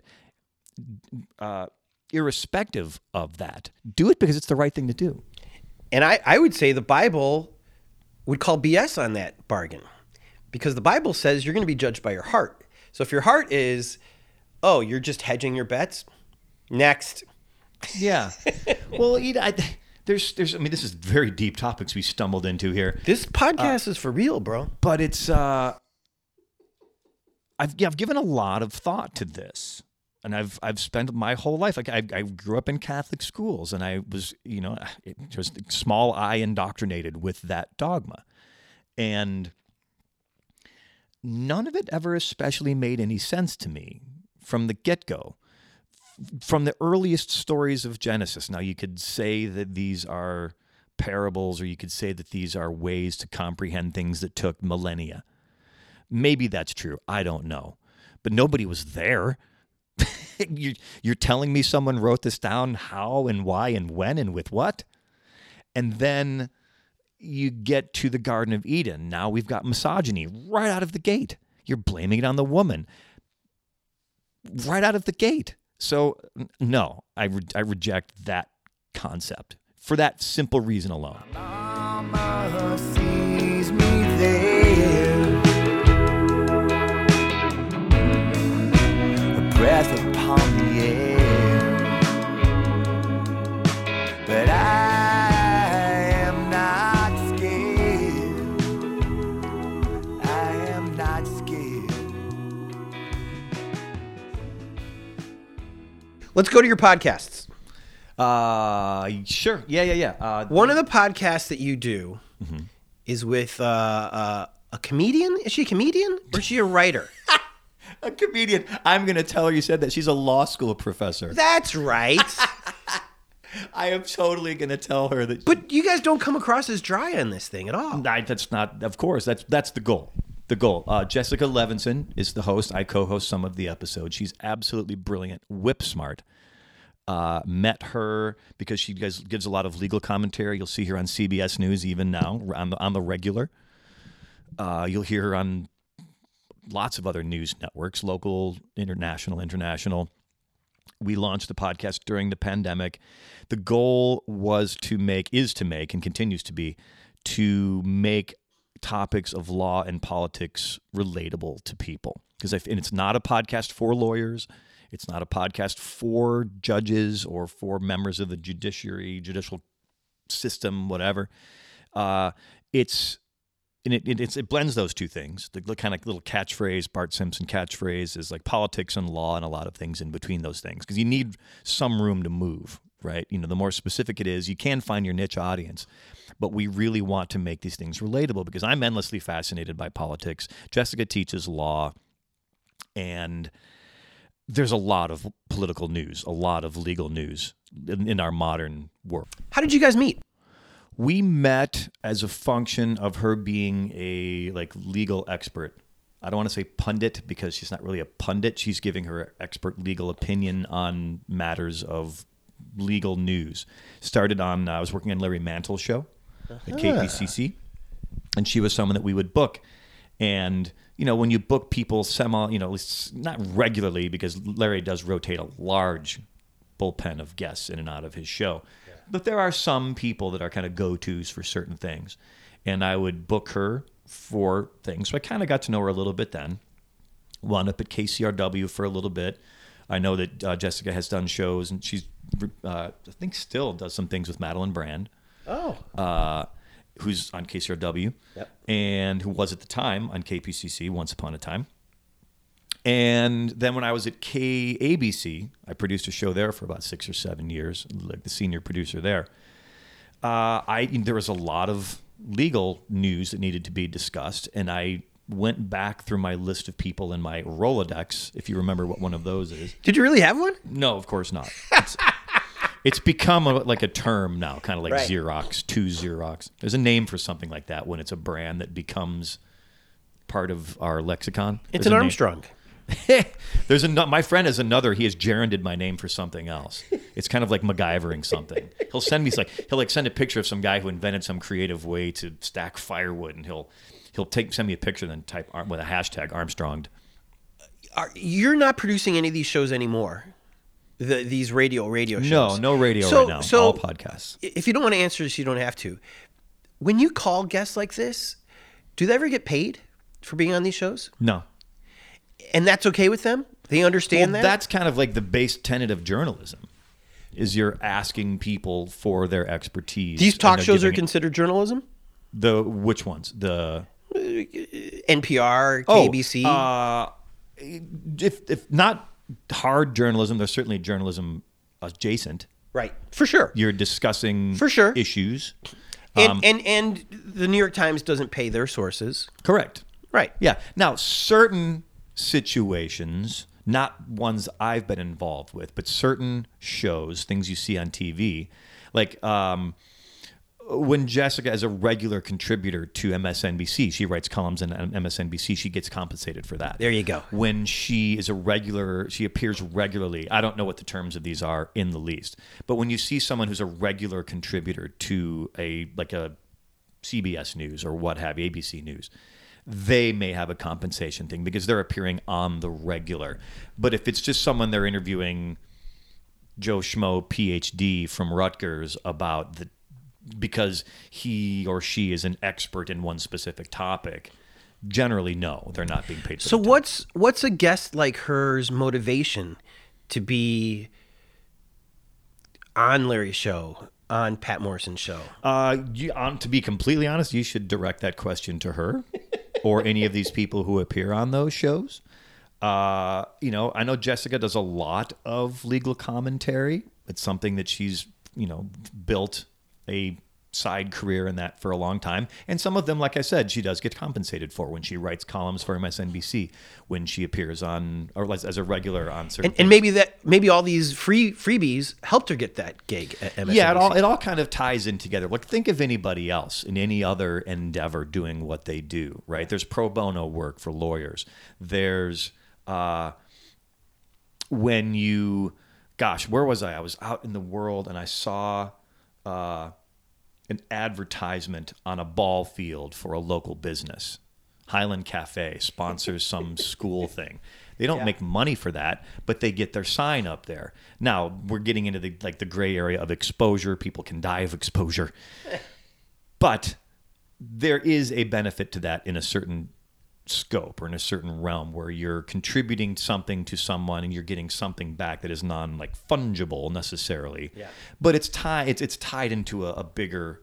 uh, irrespective of that. Do it because it's the right thing to do. And I, I would say the Bible would call BS on that bargain because the Bible says you're going to be judged by your heart. So if your heart is, oh, you're just hedging your bets, next. Yeah. [laughs] well, you know, I, there's there's I mean this is very deep topics we stumbled into here. This podcast is for real, bro. but it's uh I've yeah, I've given a lot of thought to this. And I've I've spent my whole life like I, I grew up in Catholic schools and I was you know just small I indoctrinated with that dogma, and none of it ever especially made any sense to me from the get go, from the earliest stories of Genesis. Now, you could say that these are parables, or you could say that these are ways to comprehend things that took millennia. Maybe that's true. I don't know. But nobody was there. [laughs] you, you're telling me someone wrote this down how and why and when and with what? And then you get to the Garden of Eden. Now we've got misogyny right out of the gate. You're blaming it on the woman right out of the gate. So, no, I, re- I reject that concept for that simple reason alone. Breath Let's go to your podcasts. Uh, sure. Yeah, yeah, yeah. Uh, One of the podcasts that you do Mm-hmm. is with uh, uh, a comedian. Is she a comedian or is she a writer? [laughs] a comedian. I'm going to tell her you said that she's a law school professor. That's right. [laughs] I am totally going to tell her that. but you guys don't come across as dry on this thing at all. I, that's not, of course, that's that's the goal. The goal. Uh, Jessica Levinson is the host. I co-host some of the episodes. She's absolutely brilliant, whip smart. Uh, met her because she gives a lot of legal commentary. You'll see her on CBS News even now on the on the regular. Uh, you'll hear her on lots of other news networks, local, international, international. We launched the podcast during the pandemic. The goal was to make, is to make, and continues to be, to make topics of law and politics relatable to people. Because and it's not a podcast for lawyers. It's not a podcast for judges or for members of the judiciary, judicial system, whatever. Uh, it's and it, it, it blends those two things. The kind of little catchphrase, Bart Simpson catchphrase, is like politics and law and a lot of things in between those things because you need some room to move, right? You know, the more specific it is, you can find your niche audience, but we really want to make these things relatable because I'm endlessly fascinated by politics. Jessica teaches law, and there's a lot of political news, a lot of legal news in, in our modern world. How did you guys meet? We met as a function of her being a like legal expert. I don't want to say pundit because she's not really a pundit. She's giving her expert legal opinion on matters of legal news. Started on I was working on Larry Mantle's show at KPCC, and she was someone that we would book. And you know, when you book people semi, you know, at least not regularly because Larry does rotate a large bullpen of guests in and out of his show. But there are some people that are kind of go tos for certain things. And I would book her for things. So I kind of got to know her a little bit then. Wound up at KCRW for a little bit. I know that uh, Jessica has done shows and she's, uh, I think, still does some things with Madeleine Brand Oh, uh, who's on KCRW, Yep. and who was at the time on KPCC once upon a time. And then when I was at KABC, I produced a show there for about six or seven years, like the senior producer there. Uh, I there was a lot of legal news that needed to be discussed, and I went back through my list of people in my Rolodex, if you remember what one of those is. did you really have one? No, of course not. [laughs] It's, become a, like a term now, kind of like Right. Xerox, to Xerox. There's a name for something like that when it's a brand that becomes part of our lexicon. It's There's an Armstrong. [laughs] There's a my friend has another. He has gerunded my name for something else. It's kind of like MacGyvering something. He'll send me like he'll like send a picture of some guy who invented some creative way to stack firewood, and he'll he'll take send me a picture and then type with a hashtag Armstronged. Are, you're not producing any of these shows anymore. The, these radio radio shows. No, no radio So- right now. so- all podcasts. If you don't want to answer this, you don't have to. When you call guests like this, do they ever get paid for being on these shows? No, And that's okay with them? They understand well, that? that's kind of like the base tenet of journalism. Is you're asking people for their expertise. These talk shows are considered journalism? the which ones the NPR, Oh, KBC. uh, if if not hard journalism, there's certainly journalism adjacent. right. For sure. You're discussing For sure. issues. and, um, and and the New York Times doesn't pay their sources. Correct. Right. Yeah. Now, certain situations, not ones I've been involved with, but certain shows, things you see on TV, like um, when Jessica is a regular contributor to MSNBC, she writes columns in MSNBC. She gets compensated for that. There you go. When she is a regular, she appears regularly. I don't know what the terms of these are in the least, but when you see someone who's a regular contributor to a like a CBS News or what have you, ABC News, they may have a compensation thing because they're appearing on the regular. But if it's just someone they're interviewing, Joe Schmo, PhD from Rutgers, about the because he or she is an expert in one specific topic, generally no, they're not being paid. So what's what's a guest like her's motivation to be on Larry's show, on Patt Morrison's show? Uh, you, um, to be completely honest, you should direct that question to her [laughs] or any of these people who appear on those shows. Uh, you know, I know Jessica does a lot of legal commentary. It's something that she's, you know, built a side career in that for a long time. And some of them, like I said, she does get compensated for when she writes columns for MSNBC, when she appears on, or as, as a regular on certain. And, and maybe that maybe all these free freebies helped her get that gig at MSNBC. Yeah, it all it all kind of ties in together. Like think of anybody else in any other endeavor doing what they do, right? There's pro bono work for lawyers. There's uh, when you, gosh, where was I? I was out in the world and I saw uh, an advertisement on a ball field for a local business. Highland Cafe sponsors some [laughs] school thing. They don't make money for that, but they get their sign up there. Now we're getting into the like the gray area of exposure. People can die of exposure, [laughs] but there is a benefit to that in a certain scope or in a certain realm where you're contributing something to someone and you're getting something back that is non like fungible necessarily. Yeah. But it's tied it's it's tied into a, a bigger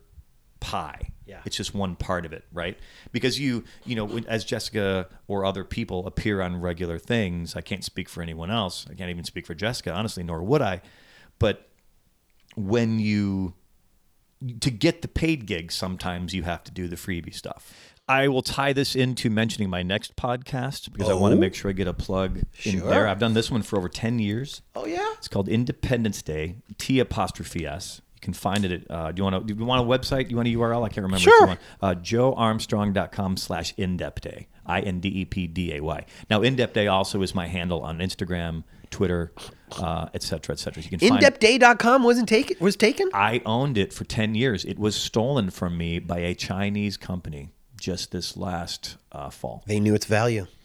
pie. Yeah. It's just one part of it, right? Because you, you know, as Jessica or other people appear on regular things, I can't speak for anyone else. I can't even speak for Jessica, honestly, nor would I. But when you to get the paid gigs, sometimes you have to do the freebie stuff. I will tie this into mentioning my next podcast because I want to Oh. make sure I get a plug in Sure. there. I've done this one for over 10 years. Oh yeah. It's called Independence Day, T apostrophe S. You can find it at, uh, do you want to, do you want a website? Do you want a URL? I can't remember. Sure. want. Uh, joearmstrong.com slash indepday, I-N-D-E-P-D-A-Y. Now, Indepday also is my handle on Instagram, Twitter, uh, et cetera, et cetera. You can find Indepday.com wasn't taken was taken? I owned it for 10 years. It was stolen from me by a Chinese company just this last uh, fall. They knew its value. [laughs]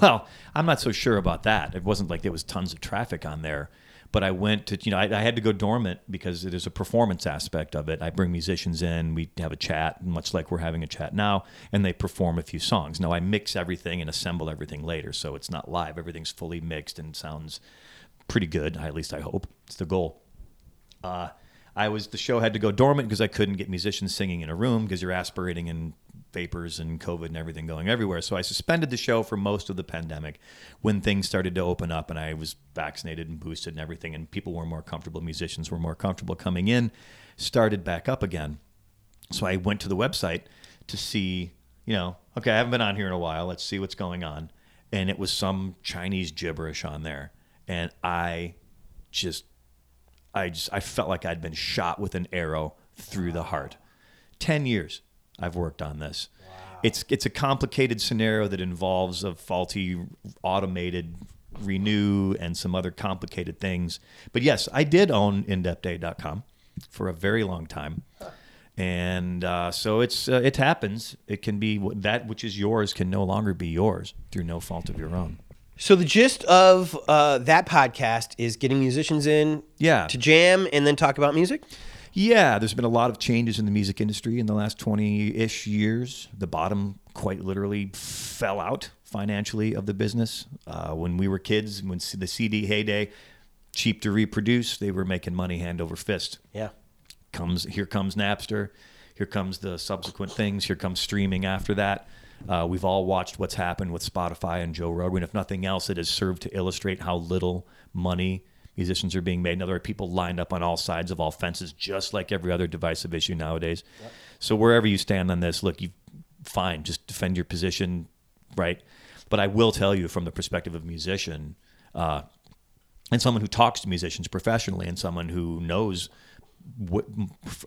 Well, I'm not so sure about that. It wasn't like there was tons of traffic on there. But I went to, you know, I, I had to go dormant because there's a performance aspect of it. I bring musicians in, we have a chat, much like we're having a chat now, and they perform a few songs. Now, I mix everything and assemble everything later, so it's not live. Everything's fully mixed and sounds pretty good, at least I hope. It's the goal. Uh, I was the show had to go dormant because I couldn't get musicians singing in a room because you're aspirating and vapors and COVID and everything going everywhere. So I suspended the show for most of the pandemic. When things started to open up and I was vaccinated and boosted and everything, and people were more comfortable, musicians were more comfortable coming in, started back up again. So I went to the website to see, you know, okay, I haven't been on here in a while. Let's see what's going on. And it was some Chinese gibberish on there. And I just I just I felt like I'd been shot with an arrow through the heart. Ten years I've worked on this. It's it's a complicated scenario that involves a faulty automated renew and some other complicated things. But yes, I did own indepday.com for a very long time. And uh, so it's uh, it happens. It can be that which is yours can no longer be yours through no fault of your own. So the gist of uh, that podcast is getting musicians in Yeah. to jam and then talk about music. Yeah, there's been a lot of changes in the music industry in the last 20 ish years. The bottom quite literally fell out financially of the business. Uh, when we were kids, when c- the CD heyday, cheap to reproduce, they were making money hand over fist. Yeah. Comes here comes Napster, here comes the subsequent things, here comes streaming after that. Uh, we've all watched what's happened with Spotify and Joe Rogan. If nothing else, it has served to illustrate how little money musicians are being made. And there are people lined up on all sides of all fences, just like every other divisive issue nowadays. So wherever you stand on this, look, you fine, just defend your position, right? But I will tell you, from the perspective of musician, uh, and someone who talks to musicians professionally, and someone who knows what,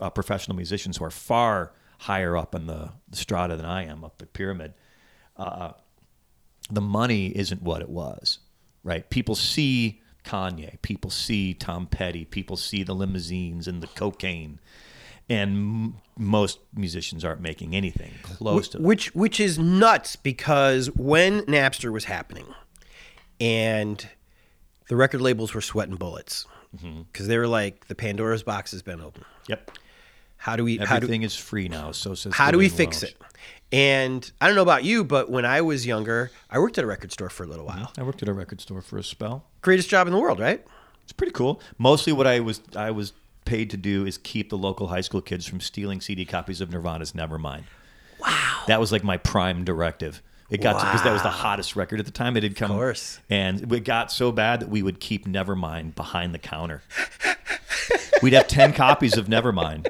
uh, professional musicians who are far higher up in the, the strata than I am up the pyramid. Uh, the money isn't what it was, right? People see Kanye, people see Tom Petty, people see the limousines and the cocaine, and m- most musicians aren't making anything close to that. which which is nuts because when Napster was happening, and the record labels were sweating bullets Mm-hmm. because they were like, the Pandora's box has been opened. Yep, How do we how do, everything is free now. So how do we fix it? And I don't know about you, but when I was younger, I worked at a record store for a little while. I worked at a record store for a spell. Greatest job in the world, right? It's pretty cool. Mostly, what I was I was paid to do is keep the local high school kids from stealing CD copies of Nirvana's Nevermind. Wow, that was like my prime directive. It got because that was the hottest record at the time. It had come, course. and it got so bad that we would keep Nevermind behind the counter. [laughs] We'd have ten copies of Nevermind,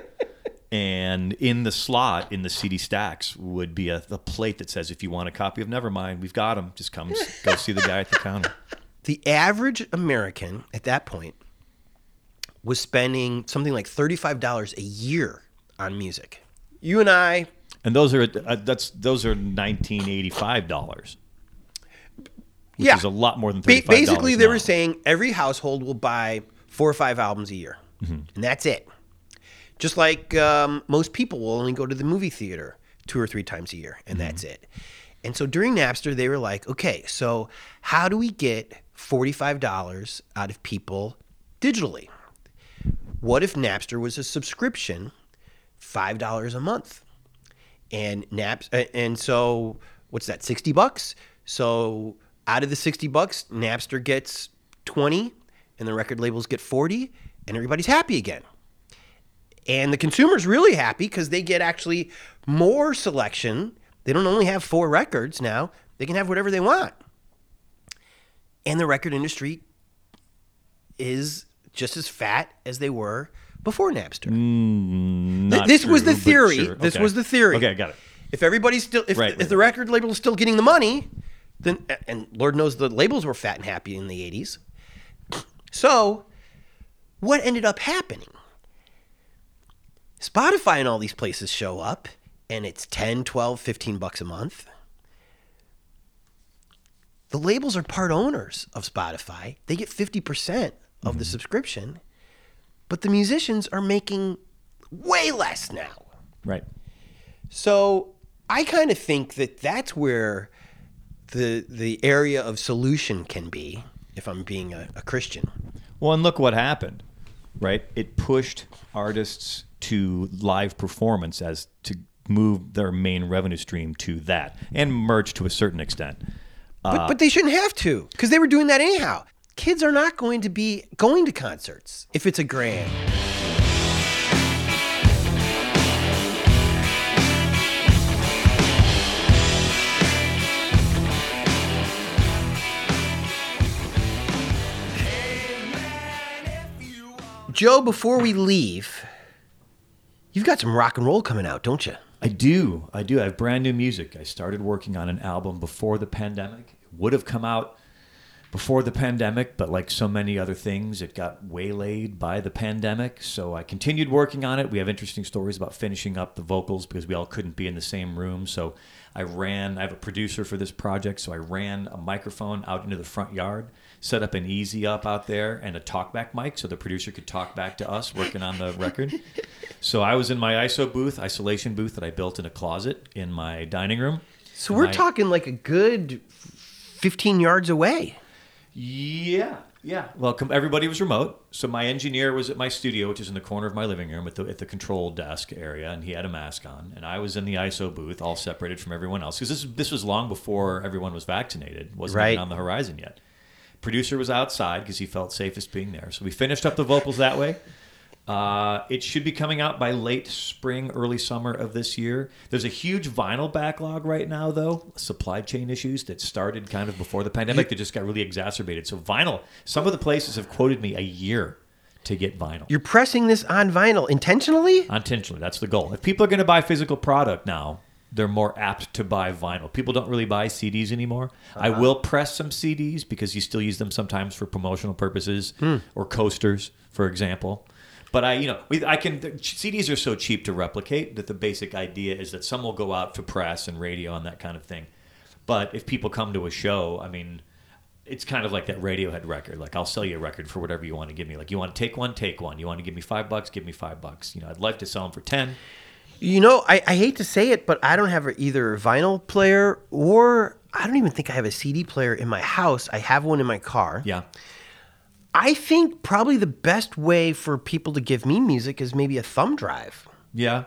and in the slot in the CD stacks would be a, a plate that says, "If you want a copy of Nevermind, we've got them. Just come go see the guy at the counter." [laughs] The average American at that point was spending something like $35 a year on music. You and I, And those are uh, that's those are nineteen eighty five dollars, which yeah. is a lot more than thirty five. basically, they were saying every household will buy four or five albums a year, Mm-hmm. and that's it. Just like um, most people will only go to the movie theater two or three times a year, and that's Mm-hmm. it. And so during Napster, they were like, okay, so how do we get $45 out of people digitally? What if Napster was a subscription, $5 a month? and Naps uh, and so what's that 60 bucks so out of the 60 bucks Napster gets 20 and the record labels get 40 and everybody's happy again and the consumer's really happy because they get actually more selection they don't only have four records now they can have whatever they want and the record industry is just as fat as they were before Napster. Mm, not this was the theory. sure. This was the theory. Okay, I got it. If everybody's still, if, Right, if right, the right. record label is still getting the money, then and Lord knows the labels were fat and happy in the '80s. So, what ended up happening? Spotify and all these places show up, and it's 10, 12, 15 bucks a month. The labels are part owners of Spotify. They get 50% of Mm-hmm. the subscription, but the musicians are making way less now. Right. So I kind of think that that's where the the area of solution can be, if I'm being a, a Christian. Well, and look what happened, right? It pushed artists to live performance as to move their main revenue stream to that, and merch to a certain extent. But uh, but they shouldn't have to, because they were doing that anyhow. Kids are not going to be going to concerts if it's a grand. Joe, before we leave, you've got some rock and roll coming out, don't you? I do. I do. I have brand new music. I started working on an album before the pandemic. It would have come out before the pandemic, but like so many other things, it got waylaid by the pandemic. So I continued working on it. We have interesting stories about finishing up the vocals because we all couldn't be in the same room. So I ran, I have a producer for this project. So I ran a microphone out into the front yard, set up an easy up out there and a talkback mic so the producer could talk back to us working on the record. [laughs] So I was in my ISO booth, isolation booth that I built in a closet in my dining room. So we're My- talking like a good 15 yards away. Yeah, yeah. Well, everybody was remote, so my engineer was at my studio, which is in the corner of my living room at the at the control desk area, and he had a mask on, and I was in the ISO booth, all separated from everyone else, because this this was long before everyone was vaccinated, wasn't Right. even on the horizon yet. Producer was outside because he felt safest being there, so we finished up the vocals that way. Uh, it should be coming out by late spring, early summer of this year. There's a huge vinyl backlog right now, though. Supply chain issues that started kind of before the pandemic that just got really exacerbated. So, vinyl, some of the places have quoted me a year to get vinyl. You're pressing this on vinyl intentionally? Intentionally, that's the goal. If people are going to buy physical product now, they're more apt to buy vinyl. People don't really buy CDs anymore. I Uh-huh. will press some CDs because you still use them sometimes for promotional purposes Hmm. or coasters, for example. But I, you know, we, I can. CDs are so cheap to replicate that the basic idea is that some will go out to press and radio and that kind of thing. But if people come to a show, I mean, it's kind of like that Radiohead record. Like I'll sell you a record for whatever you want to give me. Like you want to take one, take one. You want to give me five bucks, give me five bucks. You know, I'd like to sell them for ten. You know, I, I hate to say it, but I don't have either a vinyl player or I don't even think I have a CD player in my house. I have one in my car. Yeah. I think probably the best way for people to give me music is maybe a thumb drive. Yeah.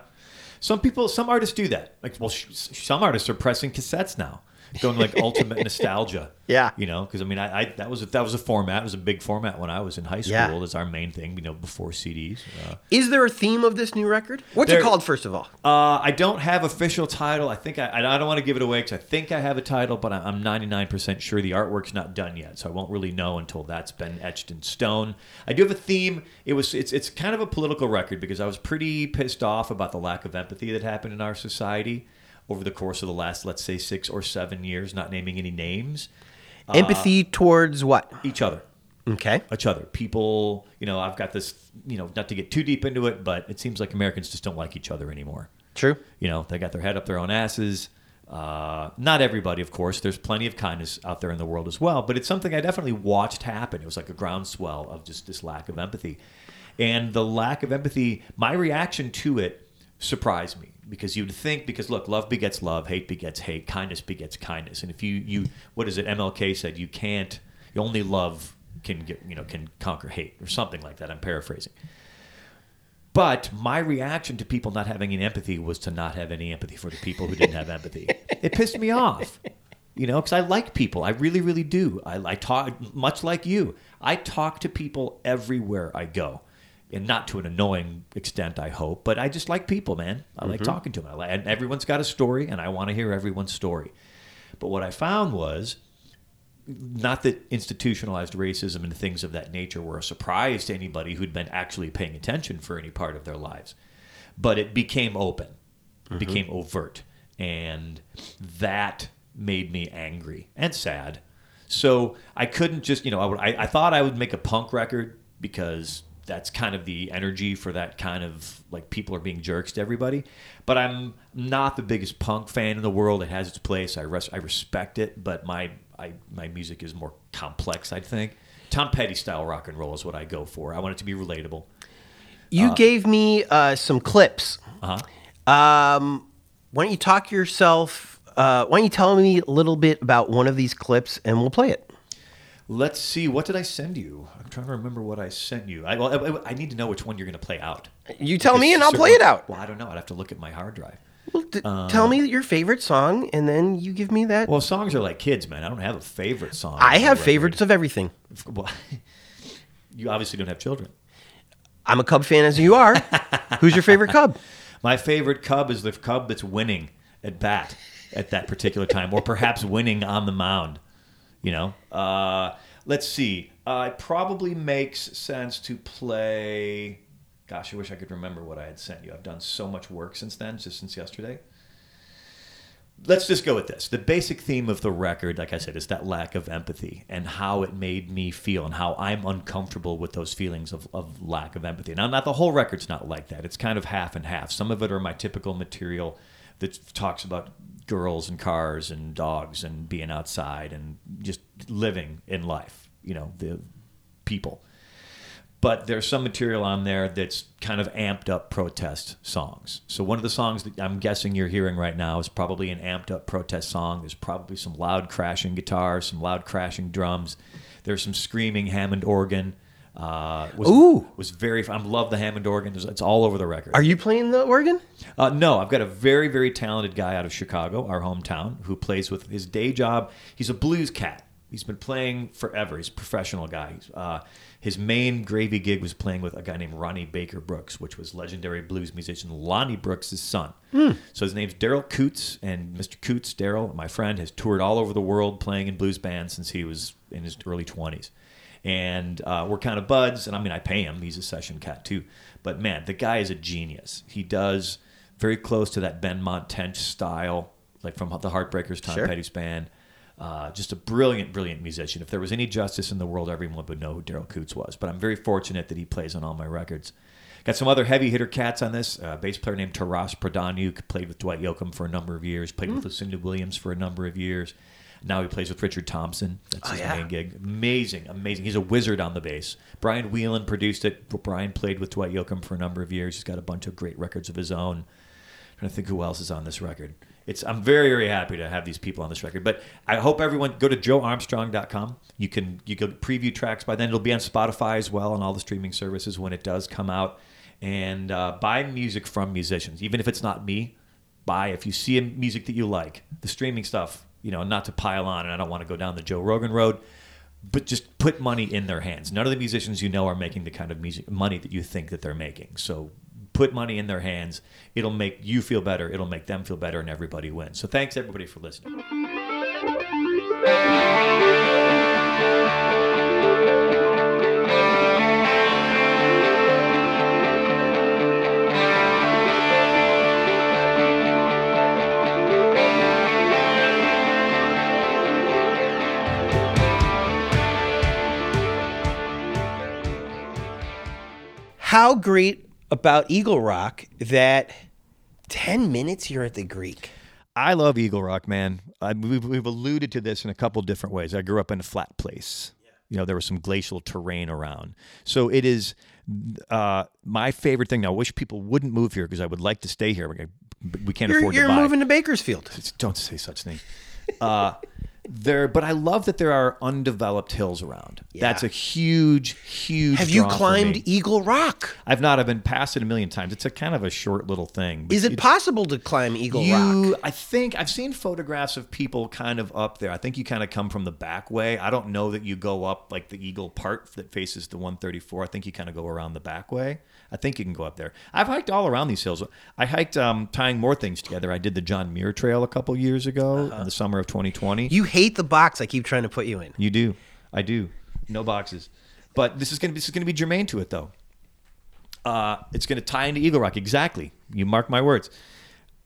Some people, some artists do that. Like, well, sh- some artists are pressing cassettes now, going like [laughs] ultimate nostalgia. Yeah. You know, because I mean, I, I that was a, that was a format. It was a big format when I was in high school. Yeah. As our main thing, you know, before CDs. Uh, Is there a theme of this new record? What's There- it called, first of all? uh, I don't have official title. I think I, I don't want to give it away because I think I have a title, but I'm 99% sure the artwork's not done yet, so I won't really know until that's been etched in stone. I do have a theme. It was it's it's kind of a political record because I was pretty pissed off about the lack of empathy that happened in our society over the course of the last, let's say, six or seven years. Not naming any names, Empathy towards what? each other Okay. each other. People, you know, I've got this, you know, not to get too deep into it, but it seems like Americans just don't like each other anymore. True. You know, they got their head up their own asses. Uh, not everybody, of course. There's plenty of kindness out there in the world as well, but it's something I definitely watched happen. It was like a groundswell of just this lack of empathy. And the lack of empathy, my reaction to it surprised me because you'd think because look, love begets love, hate begets hate, kindness begets kindness. And if you you what is it? MLK said you can't you only love can get you know can conquer hate or something like that. I'm paraphrasing. But my reaction to people not having any empathy was to not have any empathy for the people who didn't have empathy. [laughs] It pissed me off, you know, because I like people. I really, really do. I, I talk much like you. I talk to people everywhere I go, and not to an annoying extent, I hope. But I just like people, man. I like mm-hmm. talking to them. I like, and everyone's got a story, and I want to hear everyone's story. But what I found was not that institutionalized racism and things of that nature were a surprise to anybody who'd been actually paying attention for any part of their lives, but it became open, it became overt, and that made me angry and sad. So I couldn't just, you know, I, would, I, I thought I would make a punk record because that's kind of the energy for that kind of like people are being jerks to everybody. But I'm not the biggest punk fan in the world. It has its place. I res- I respect it, but my I, my music is more complex. I think Tom Petty style rock and roll is what I go for. I want it to be relatable. You gave me uh, some clips. Uh-huh. Um, why don't you talk yourself? Uh, why don't you tell me a little bit about one of these clips and we'll play it? Let's see. What did I send you? I'm trying to remember what I sent you. I, well, I, I need to know which one you're going to play out. You tell me and I'll play it out. Well, I don't know. I'd have to look at my hard drive. Well, d- um, tell me your favorite song and then you give me that. Well, songs are like kids, man. I don't have a favorite song. I have favorites of everything. [laughs] Well, you obviously don't have children. I'm a Cub fan as you are. Who's your favorite Cub? [laughs] My favorite Cub is the Cub that's winning at bat at that particular time, or perhaps winning on the mound. You know, uh, let's see. Uh, it probably makes sense to play. Gosh, I wish I could remember what I had sent you. I've done so much work since then, just since yesterday. Let's just go with this. The basic theme of the record, like I said, is that lack of empathy and how it made me feel and how I'm uncomfortable with those feelings of, of lack of empathy. Now, not the whole record's not like that. It's kind of half and half. Some of it are my typical material that talks about girls and cars and dogs and being outside and just living in life, you know, the people but there's some material on there that's kind of amped up protest songs. So one of the songs that I'm guessing you're hearing right now is probably an amped up protest song. There's probably some loud crashing guitars, some loud crashing drums. There's some screaming Hammond organ. Uh, was, Ooh. was very. I love the Hammond organ. It's all over the record. Are you playing the organ? Uh, no, I've got a very, very talented guy out of Chicago, our hometown, who plays with his day job. He's a blues cat. He's been playing forever. He's a professional guy. Uh, his main gravy gig was playing with a guy named Ronnie Baker Brooks, which was legendary blues musician Lonnie Brooks' son. So his name's Daryl Coutts, and Mr. Coutts, Daryl, my friend, has toured all over the world playing in blues bands since he was in his early 20s and uh, we're kind of buds. And I mean, I pay him; he's a session cat too. But man, the guy is a genius. He does very close to that Ben Tench style, like from the Heartbreakers, Tom Sure. Petty's band. Uh, just a brilliant, brilliant musician. If there was any justice in the world, everyone would know who Daryl Coutts was. But I'm very fortunate that he plays on all my records. Got some other heavy hitter cats on this. Uh, bass player named Taras Prodaniuk played with Dwight Yoakam for a number of years. Played Hmm. with Lucinda Williams for a number of years. Now he plays with Richard Thompson. That's Oh, his yeah. main gig. Amazing, amazing. He's a wizard on the bass. Brian Whelan produced it. Brian played with Dwight Yoakam for a number of years. He's got a bunch of great records of his own. trying to think who else is on this record. It's I'm very very happy to have these people on this record. But I hope everyone go to joearmstrong.com. You can you can preview tracks by then. It'll be on Spotify as well and all the streaming services when it does come out. And uh, buy music from musicians, even if it's not me. Buy if you see a music that you like. The streaming stuff, you know, not to pile on, and I don't want to go down the Joe Rogan road but just put money in their hands. None of the musicians you know are making the kind of music money that you think that they're making. So put money in their hands. It'll make you feel better. It'll make them feel better, and everybody wins. So thanks everybody for listening. How great about Eagle Rock that 10 minutes you're at the Greek. I love Eagle Rock, man. I, we've, we've alluded to this in a couple different ways. I grew up in a flat place. You know, there was some glacial terrain around. So it is uh, my favorite thing. Now, I wish people wouldn't move here because I would like to stay here. We can't You're, afford you're to buy. You're moving to Bakersfield. Don't say such things. Uh, there, but I love that there are undeveloped hills around. That's a huge, huge. Have you climbed. Eagle Rock? I've not. I've been past it a million times. It's a kind of a short little thing. Is it possible to climb Eagle you, Rock? I think I've seen photographs of people kind of up there. I think you kind of come from the back way. I don't know that you go up like the Eagle part that faces the 134. I think you kind of go around the back way. I think you can go up there. I've hiked all around these hills. I hiked um, tying more things together. I did the John Muir Trail a couple years ago in the summer of 2020. You hate the box I keep trying to put you in. You do. I do. No boxes. But this is gonna be this is gonna be germane to it though. Uh, it's gonna tie into Eagle Rock exactly. You mark my words.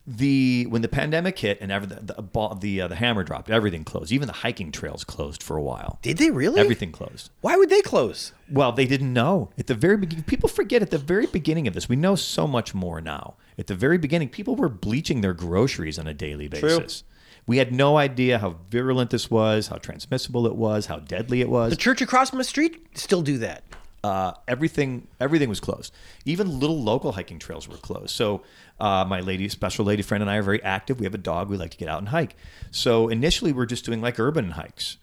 The when the pandemic hit and ever the the, ball, the, uh, the hammer dropped, everything closed. Even the hiking trails closed for a while. Did they really? Everything closed. Why would they close? Well, they didn't know at the very beginning. People forget at the very beginning of this. We know so much more now. At the very beginning, people were bleaching their groceries on a daily basis. We had no idea how virulent this was, how transmissible it was, how deadly it was. The church across my street still do that. Uh, everything everything was closed. Even little local hiking trails were closed. So uh, my lady, special lady friend, and I are very active. We have a dog. We like to get out and hike. So initially, we're just doing like urban hikes,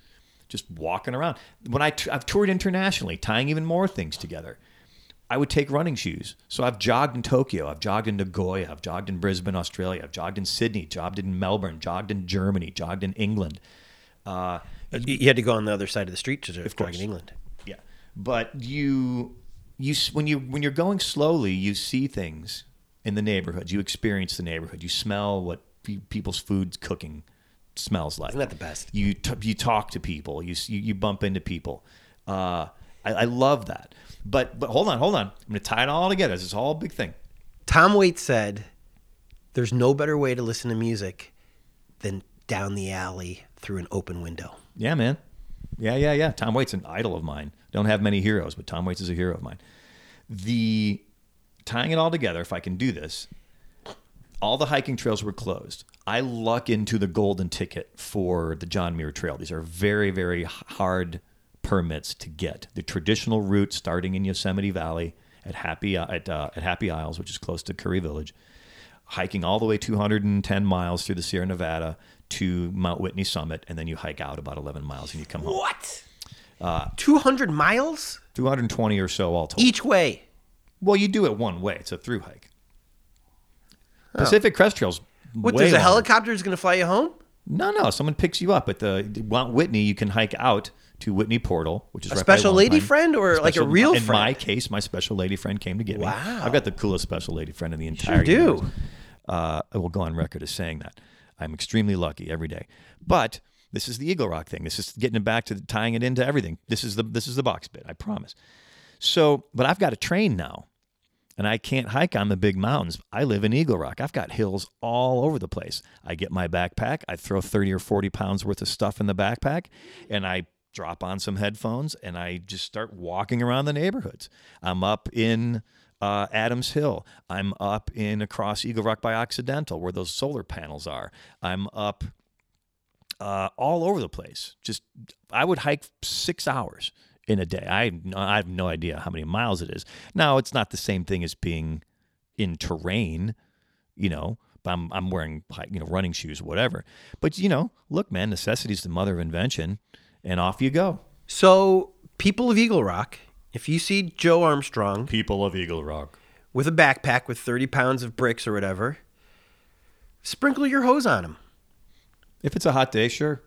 just walking around. When I t- I've toured internationally, tying even more things together. I would take running shoes. So I've jogged in Tokyo, I've jogged in Nagoya, I've jogged in Brisbane, Australia, I've jogged in Sydney, jogged in Melbourne, jogged in Germany, jogged in England. Uh, You you had to go on the other side of the street to jog in England. But you you when you when you're going slowly, you see things in the neighborhood. You experience the neighborhood. You smell what people's food's cooking smells like. Isn't that the best? You t- you talk to people. You you, you bump into people. Uh, I, I love that. But but hold on, hold on. I'm going to tie it all together. This is all a big thing. Tom Waits said, "There's no better way to listen to music than down the alley through an open window." Yeah, man. Yeah, yeah, yeah. Tom Waits an idol of mine. Don't have many heroes, but Tom Waits is a hero of mine. The tying it all together, if I can do this, all the hiking trails were closed. I luck into the golden ticket for the John Muir Trail. These are very, very hard permits to get. The traditional route starting in Yosemite Valley at Happy at, uh, at Happy Isles, which is close to Curry Village, hiking all the way 210 miles through the Sierra Nevada to Mount Whitney Summit, and then you hike out about 11 miles and you come home. What? Two hundred miles 220 or so all told. each way. Well, you do it one way. It's a through hike. Pacific Crest Trail's What? way There's a longer. helicopter that's going to fly you home? No, no. Someone picks you up at the Mount Whitney. You can hike out to Whitney Portal, which is A right by special lady Lone Pine. friend or like a Special- real In my friend? case, my special lady friend came to get me. Wow. I've got the coolest special lady friend in the entire do. universe. Uh, I will go on record as saying that. I'm extremely lucky every day. But this is the Eagle Rock thing. This is getting it back to tying it into everything. This is the this is the box bit. I promise. So, but I've got a train now. and I can't hike on the big mountains. I live in Eagle Rock. I've got hills all over the place. I get my backpack, I throw 30 or 40 pounds worth of stuff in the backpack, and I drop on some headphones and I just start walking around the neighborhoods. I'm up in uh, Adams Hill. I'm up in across Eagle Rock by Occidental where those solar panels are. I'm up uh, all over the place. Just I would hike six hours in a day. I I have no idea how many miles it is. Now it's not the same thing as being in terrain, you know. But I'm I'm wearing you know running shoes, whatever. But you know, look, man, necessity is the mother of invention, and off you go. So, people of Eagle Rock, if you see Joe Armstrong People of Eagle Rock. with a backpack with 30 pounds of bricks or whatever, sprinkle your hose on him. If it's a hot day, sure.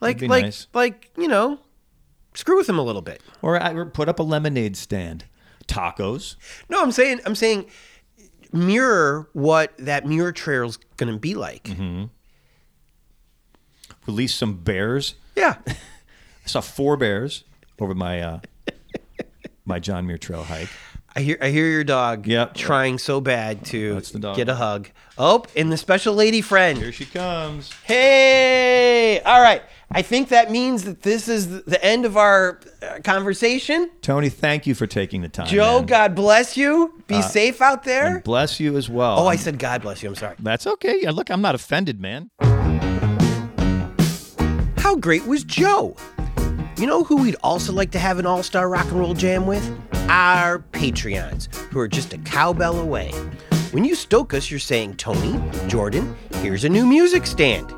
Like, like, nice. like, you know, screw with him a little bit. Or, I, put up a lemonade stand. Tacos. No, I'm saying, I'm saying, mirror what that Muir Trail's going to be like. Mm-hmm. Release some bears. Yeah. [laughs] I saw four bears over my uh, my John Muir Trail hike. I hear I hear your dog Yep. trying so bad to get a hug. Oh, and the special lady friend. Here she comes. Hey! All right. I think that means that this is the end of our uh, conversation. Tony, thank you for taking the time. Joe, man. God bless you. Be safe out there. Bless you as well. Oh, I said God bless you. I'm sorry. That's okay. Yeah, look, I'm not offended, man. How great was Joe? You know who we'd also like to have an all star rock and roll jam with? Our Patreons, who are just a cowbell away. When you stoke us, you're saying, Tony, Jordan, here's a new music stand.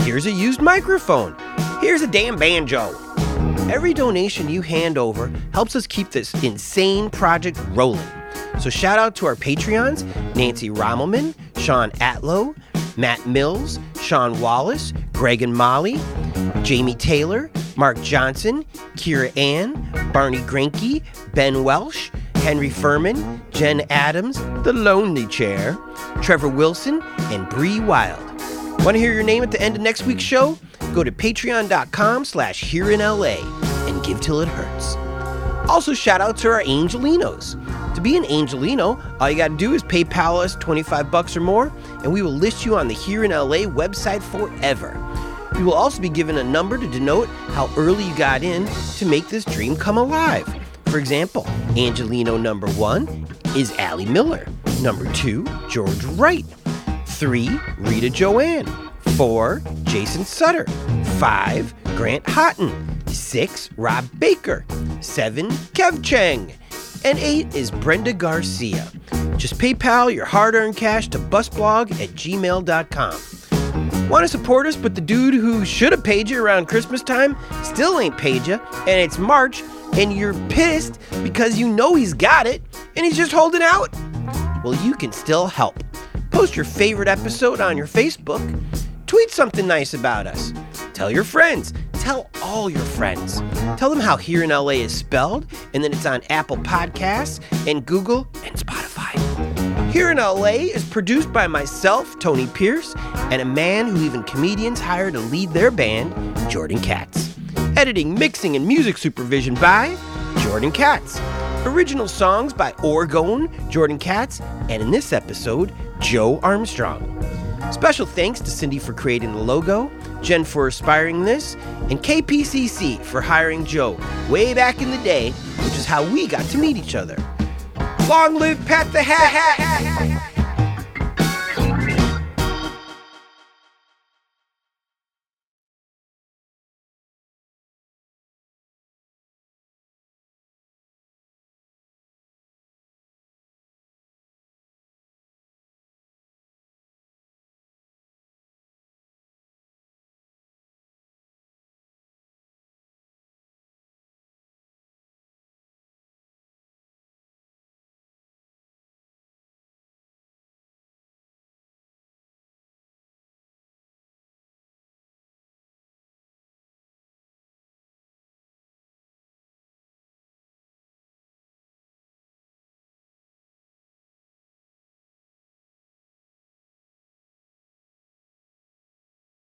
Here's a used microphone. Here's a damn banjo. Every donation you hand over helps us keep this insane project rolling. So shout out to our Patreons Nancy Rommelman, Sean Atlow, Matt Mills, Sean Wallace, Greg and Molly, Jamie Taylor, Mark Johnson, Kira Ann, Barney Grinke, Ben Welsh, Henry Furman, Jen Adams, The Lonely Chair, Trevor Wilson, and Bree Wild. Want to hear your name at the end of next week's show? Go to patreon.com slash here in LA and give till it hurts. Also, shout out to our Angelenos. To be an Angeleno, all you gotta do is PayPal us 25 bucks or more, and we will list you on the Here in LA website forever. You will also be given a number to denote how early you got in to make this dream come alive. For example, Angeleno number one is Allie Miller. Number two, George Wright. Three, Rita Joanne. Four, Jason Sutter. Five, Grant Houghton. Six, Rob Baker. Seven, Kev Chang. And eight is Brenda Garcia. Just PayPal your hard earned cash to busblog at gmail.com. Want to support us, but the dude who should have paid you around Christmas time still ain't paid you, and it's March, and you're pissed because you know he's got it, and he's just holding out? Well, you can still help. Post your favorite episode on your Facebook. Tweet something nice about us. Tell your friends. Tell all your friends. Tell them how Here in LA is spelled, and then it's on Apple Podcasts and Google and Spotify. Here in LA is produced by myself, Tony Pierce, and a man who even comedians hire to lead their band, Jordan Katz. Editing, mixing, and music supervision by Jordan Katz. Original songs by Orgone, Jordan Katz, and in this episode, Joe Armstrong. Special thanks to Cindy for creating the logo, Jen for inspiring this, and KPCC for hiring Joe way back in the day, which is how we got to meet each other. Long live Patt the Hat!